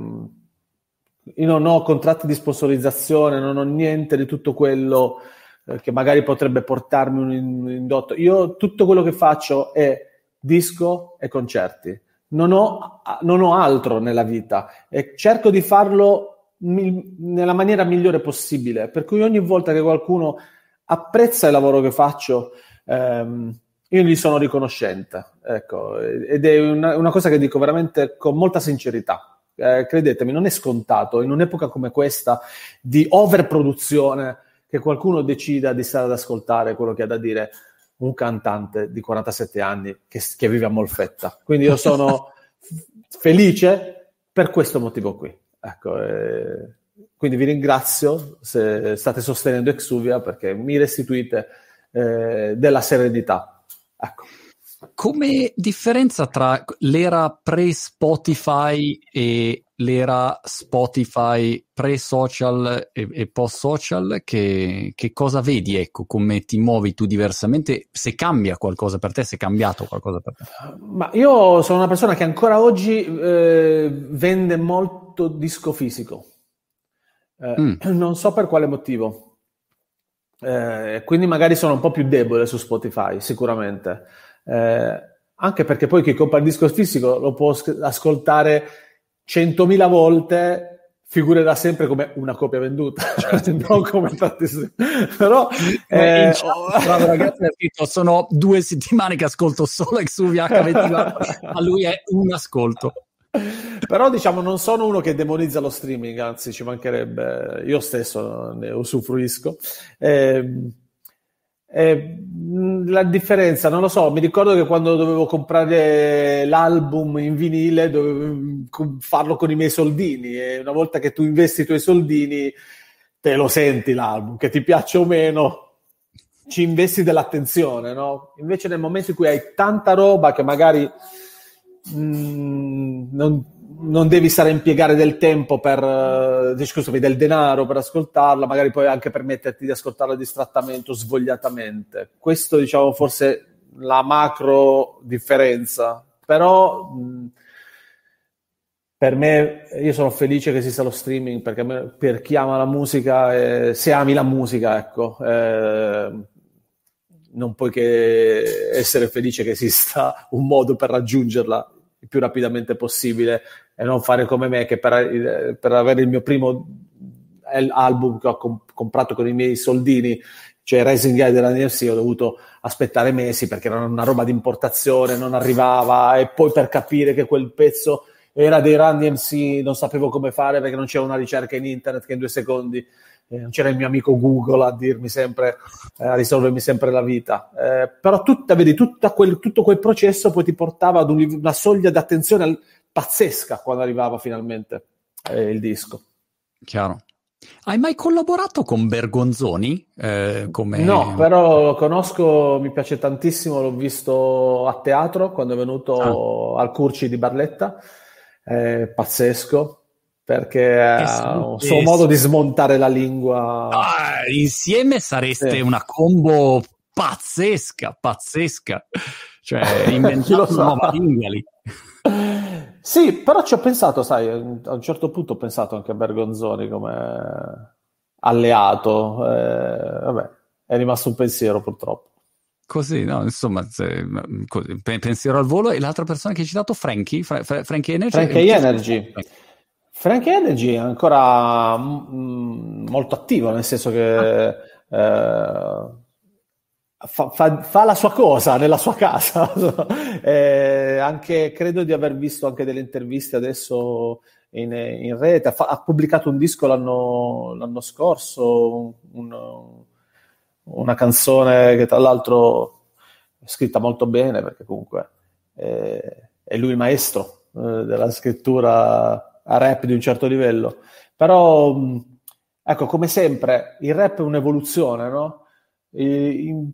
io non ho contratti di sponsorizzazione, non ho niente di tutto quello eh, che magari potrebbe portarmi un indotto. Io tutto quello che faccio è disco e concerti non ho, non ho altro nella vita e cerco di farlo mi, nella maniera migliore possibile. Per cui ogni volta che qualcuno apprezza il lavoro che faccio, ehm, io gli sono riconoscente. Ecco, ed è una, una, cosa che dico veramente con molta sincerità. Eh, credetemi, non è scontato in un'epoca come questa di overproduzione che qualcuno decida di stare ad ascoltare quello che ha da dire un cantante di 47 anni che, che vive a Molfetta. Quindi io sono felice per questo motivo qui. Ecco, eh, quindi vi ringrazio se state sostenendo Exuvia perché mi restituite eh, della serenità. Ecco. Come differenza tra l'era pre-Spotify e l'era Spotify pre-social e, e post-social, che, che, cosa vedi? Ecco, come ti muovi tu diversamente? Se cambia qualcosa per te, se è cambiato qualcosa per te? Ma io sono una persona che ancora oggi eh, vende molto disco fisico. Eh, mm. Non so per quale motivo. Eh, quindi magari sono un po' più debole su Spotify, sicuramente. Eh, anche perché poi chi compra il disco fisico lo può ascoltare 100.000 volte figurerà sempre come una copia venduta, cioè, non come tantissime. Però eh, eh, bravo ragazzi, scritto, sono due settimane che ascolto solo Exuvia H24, ma lui è un ascolto. Però diciamo non sono uno che demonizza lo streaming, anzi ci mancherebbe, io stesso ne usufruisco. Eh, eh, la differenza, non lo so, mi ricordo che quando dovevo comprare l'album in vinile dovevo farlo con i miei soldini e una volta che tu investi i tuoi soldini te lo senti l'album, che ti piaccia o meno, ci investi dell'attenzione, no? Invece nel momento in cui hai tanta roba che magari mh, mm, non, non devi stare a impiegare del tempo per, eh, scusami, del denaro per ascoltarla, magari puoi anche permetterti di ascoltarla distrattamente o svogliatamente. Questo, diciamo, forse la macro differenza. Però mh, per me, io sono felice che esista lo streaming perché me, per chi ama la musica, eh, se ami la musica, ecco, eh, non puoi che essere felice che esista un modo per raggiungerla il più rapidamente possibile e non fare come me che per, per avere il mio primo album che ho comp- comprato con i miei soldini, cioè Rising Guy della NFC, ho dovuto aspettare mesi perché era una roba di importazione, non arrivava e poi per capire che quel pezzo era dei Run DMC non sapevo come fare perché non c'era una ricerca in internet che in due secondi eh, non c'era il mio amico Google a dirmi sempre, eh, a risolvermi sempre la vita. Eh, però tutta, vedi, quel, tutto quel processo poi ti portava ad un, una soglia di attenzione pazzesca quando arrivava finalmente eh, il disco. Chiaro. Hai mai collaborato con Bergonzoni? Eh, come... No, però lo conosco, mi piace tantissimo, l'ho visto a teatro quando è venuto ah. al Curci di Barletta, eh, pazzesco, perché ha un suo modo di smontare la lingua. Ah, insieme sareste sì. una combo pazzesca, pazzesca. Cioè, inventato una nuova lingua lì. Sì, però ci ho pensato, sai, a un certo punto ho pensato anche a Bergonzoni come alleato. Eh, vabbè, è rimasto un pensiero purtroppo. Così, no, insomma, se, così, pensiero al volo. E l'altra persona che hai citato, Frankie, Fra- Fra- Frankie Energy. Frankie Energy. Frank Energy è ancora m- mm, molto attivo, nel senso che eh, fa, fa, fa, la sua cosa nella sua casa. eh, anche, credo di aver visto anche delle interviste adesso in, in rete. Ha, ha, pubblicato un disco l'anno, l'anno scorso, un, una canzone che tra l'altro è scritta molto bene perché comunque è, è lui il maestro eh, della scrittura a rap di un certo livello. Però, ecco, come sempre, il rap è un'evoluzione, no? In,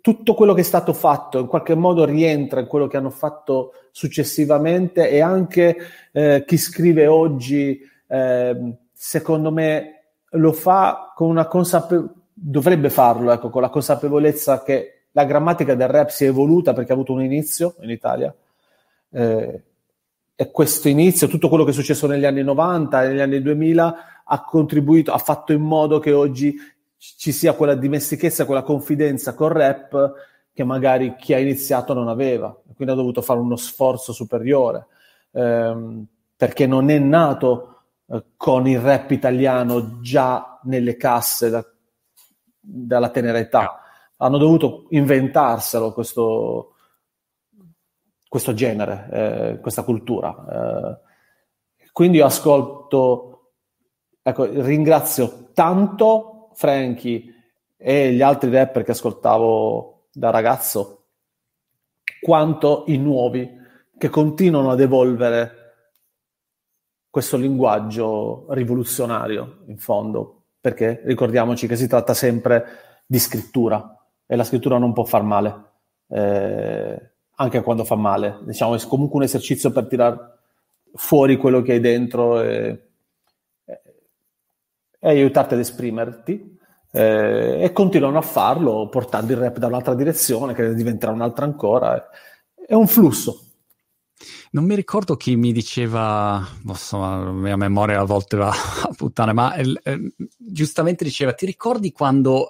tutto quello che è stato fatto in qualche modo rientra in quello che hanno fatto successivamente e anche eh, chi scrive oggi, eh, secondo me, lo fa con una consapevolezza, dovrebbe farlo, ecco, con la consapevolezza che la grammatica del rap si è evoluta perché ha avuto un inizio in Italia. Eh, e questo inizio, tutto quello che è successo negli anni 90 e negli anni 2000 ha contribuito, ha fatto in modo che oggi ci sia quella dimestichezza, quella confidenza col rap che magari chi ha iniziato non aveva, quindi ha dovuto fare uno sforzo superiore, ehm, perché non è nato eh, con il rap italiano già nelle casse da, dalla tenera età, hanno dovuto inventarselo questo, questo genere, eh, questa cultura. Eh, quindi io ascolto, ecco, ringrazio tanto Frankie e gli altri rapper che ascoltavo da ragazzo, quanto i nuovi che continuano ad evolvere questo linguaggio rivoluzionario, in fondo, perché ricordiamoci che si tratta sempre di scrittura e la scrittura non può far male. Eh, anche quando fa male. Diciamo, è comunque un esercizio per tirare fuori quello che hai dentro e, aiutarti ad esprimerti. Eh, e continuano a farlo portando il rap da un'altra direzione che diventerà un'altra ancora. È un flusso. Non mi ricordo chi mi diceva, insomma, la mia memoria a volte va a puttane, ma eh, giustamente diceva, ti ricordi quando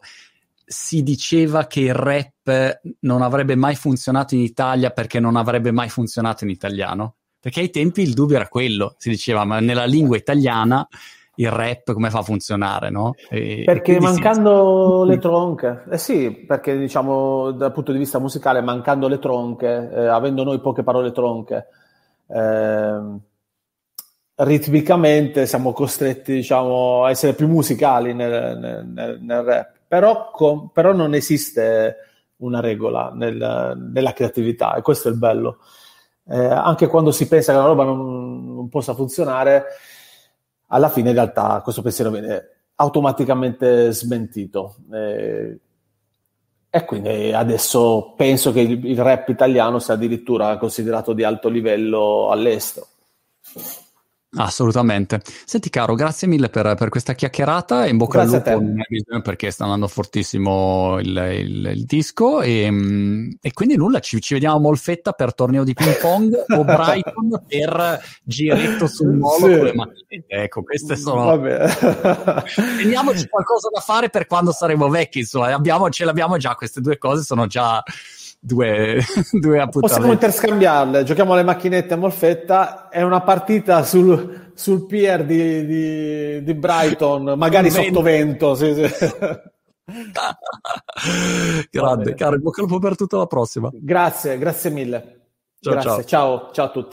si diceva che il rap non avrebbe mai funzionato in Italia perché non avrebbe mai funzionato in italiano. Perché ai tempi il dubbio era quello, si diceva, ma nella lingua italiana il rap come fa a funzionare, no? E, perché e mancando si... le tronche, eh sì, perché diciamo dal punto di vista musicale, mancando le tronche, eh, avendo noi poche parole tronche, eh, ritmicamente siamo costretti diciamo, a essere più musicali nel, nel, nel rap, però, com, però, non esiste una regola nel, nella creatività e questo è il bello. Eh, anche quando si pensa che una roba non, non possa funzionare, alla fine in realtà questo pensiero viene automaticamente smentito. Eh, e quindi adesso penso che il, il, rap italiano sia addirittura considerato di alto livello all'estero. Assolutamente. Senti caro, grazie mille per, per questa chiacchierata in bocca al lupo perché sta andando fortissimo il, il, il disco e, mm, e, quindi nulla, ci, ci, vediamo a Molfetta per torneo di ping pong o Brighton per giretto sul molo sì. con le macchinette. Ecco, queste sono... Teniamoci qualcosa da fare per quando saremo vecchi, insomma, abbiamo, ce l'abbiamo già, queste due cose sono già due, due appuntamenti. Possiamo interscambiarle, giochiamo alle macchinette a Molfetta, è una partita sul, sul pier di, di, di Brighton, magari sotto vento. Sì, sì. Grande, caro, bocca al lupo per tutta la prossima. Grazie, grazie mille. Ciao, grazie. ciao. ciao, ciao a tutti.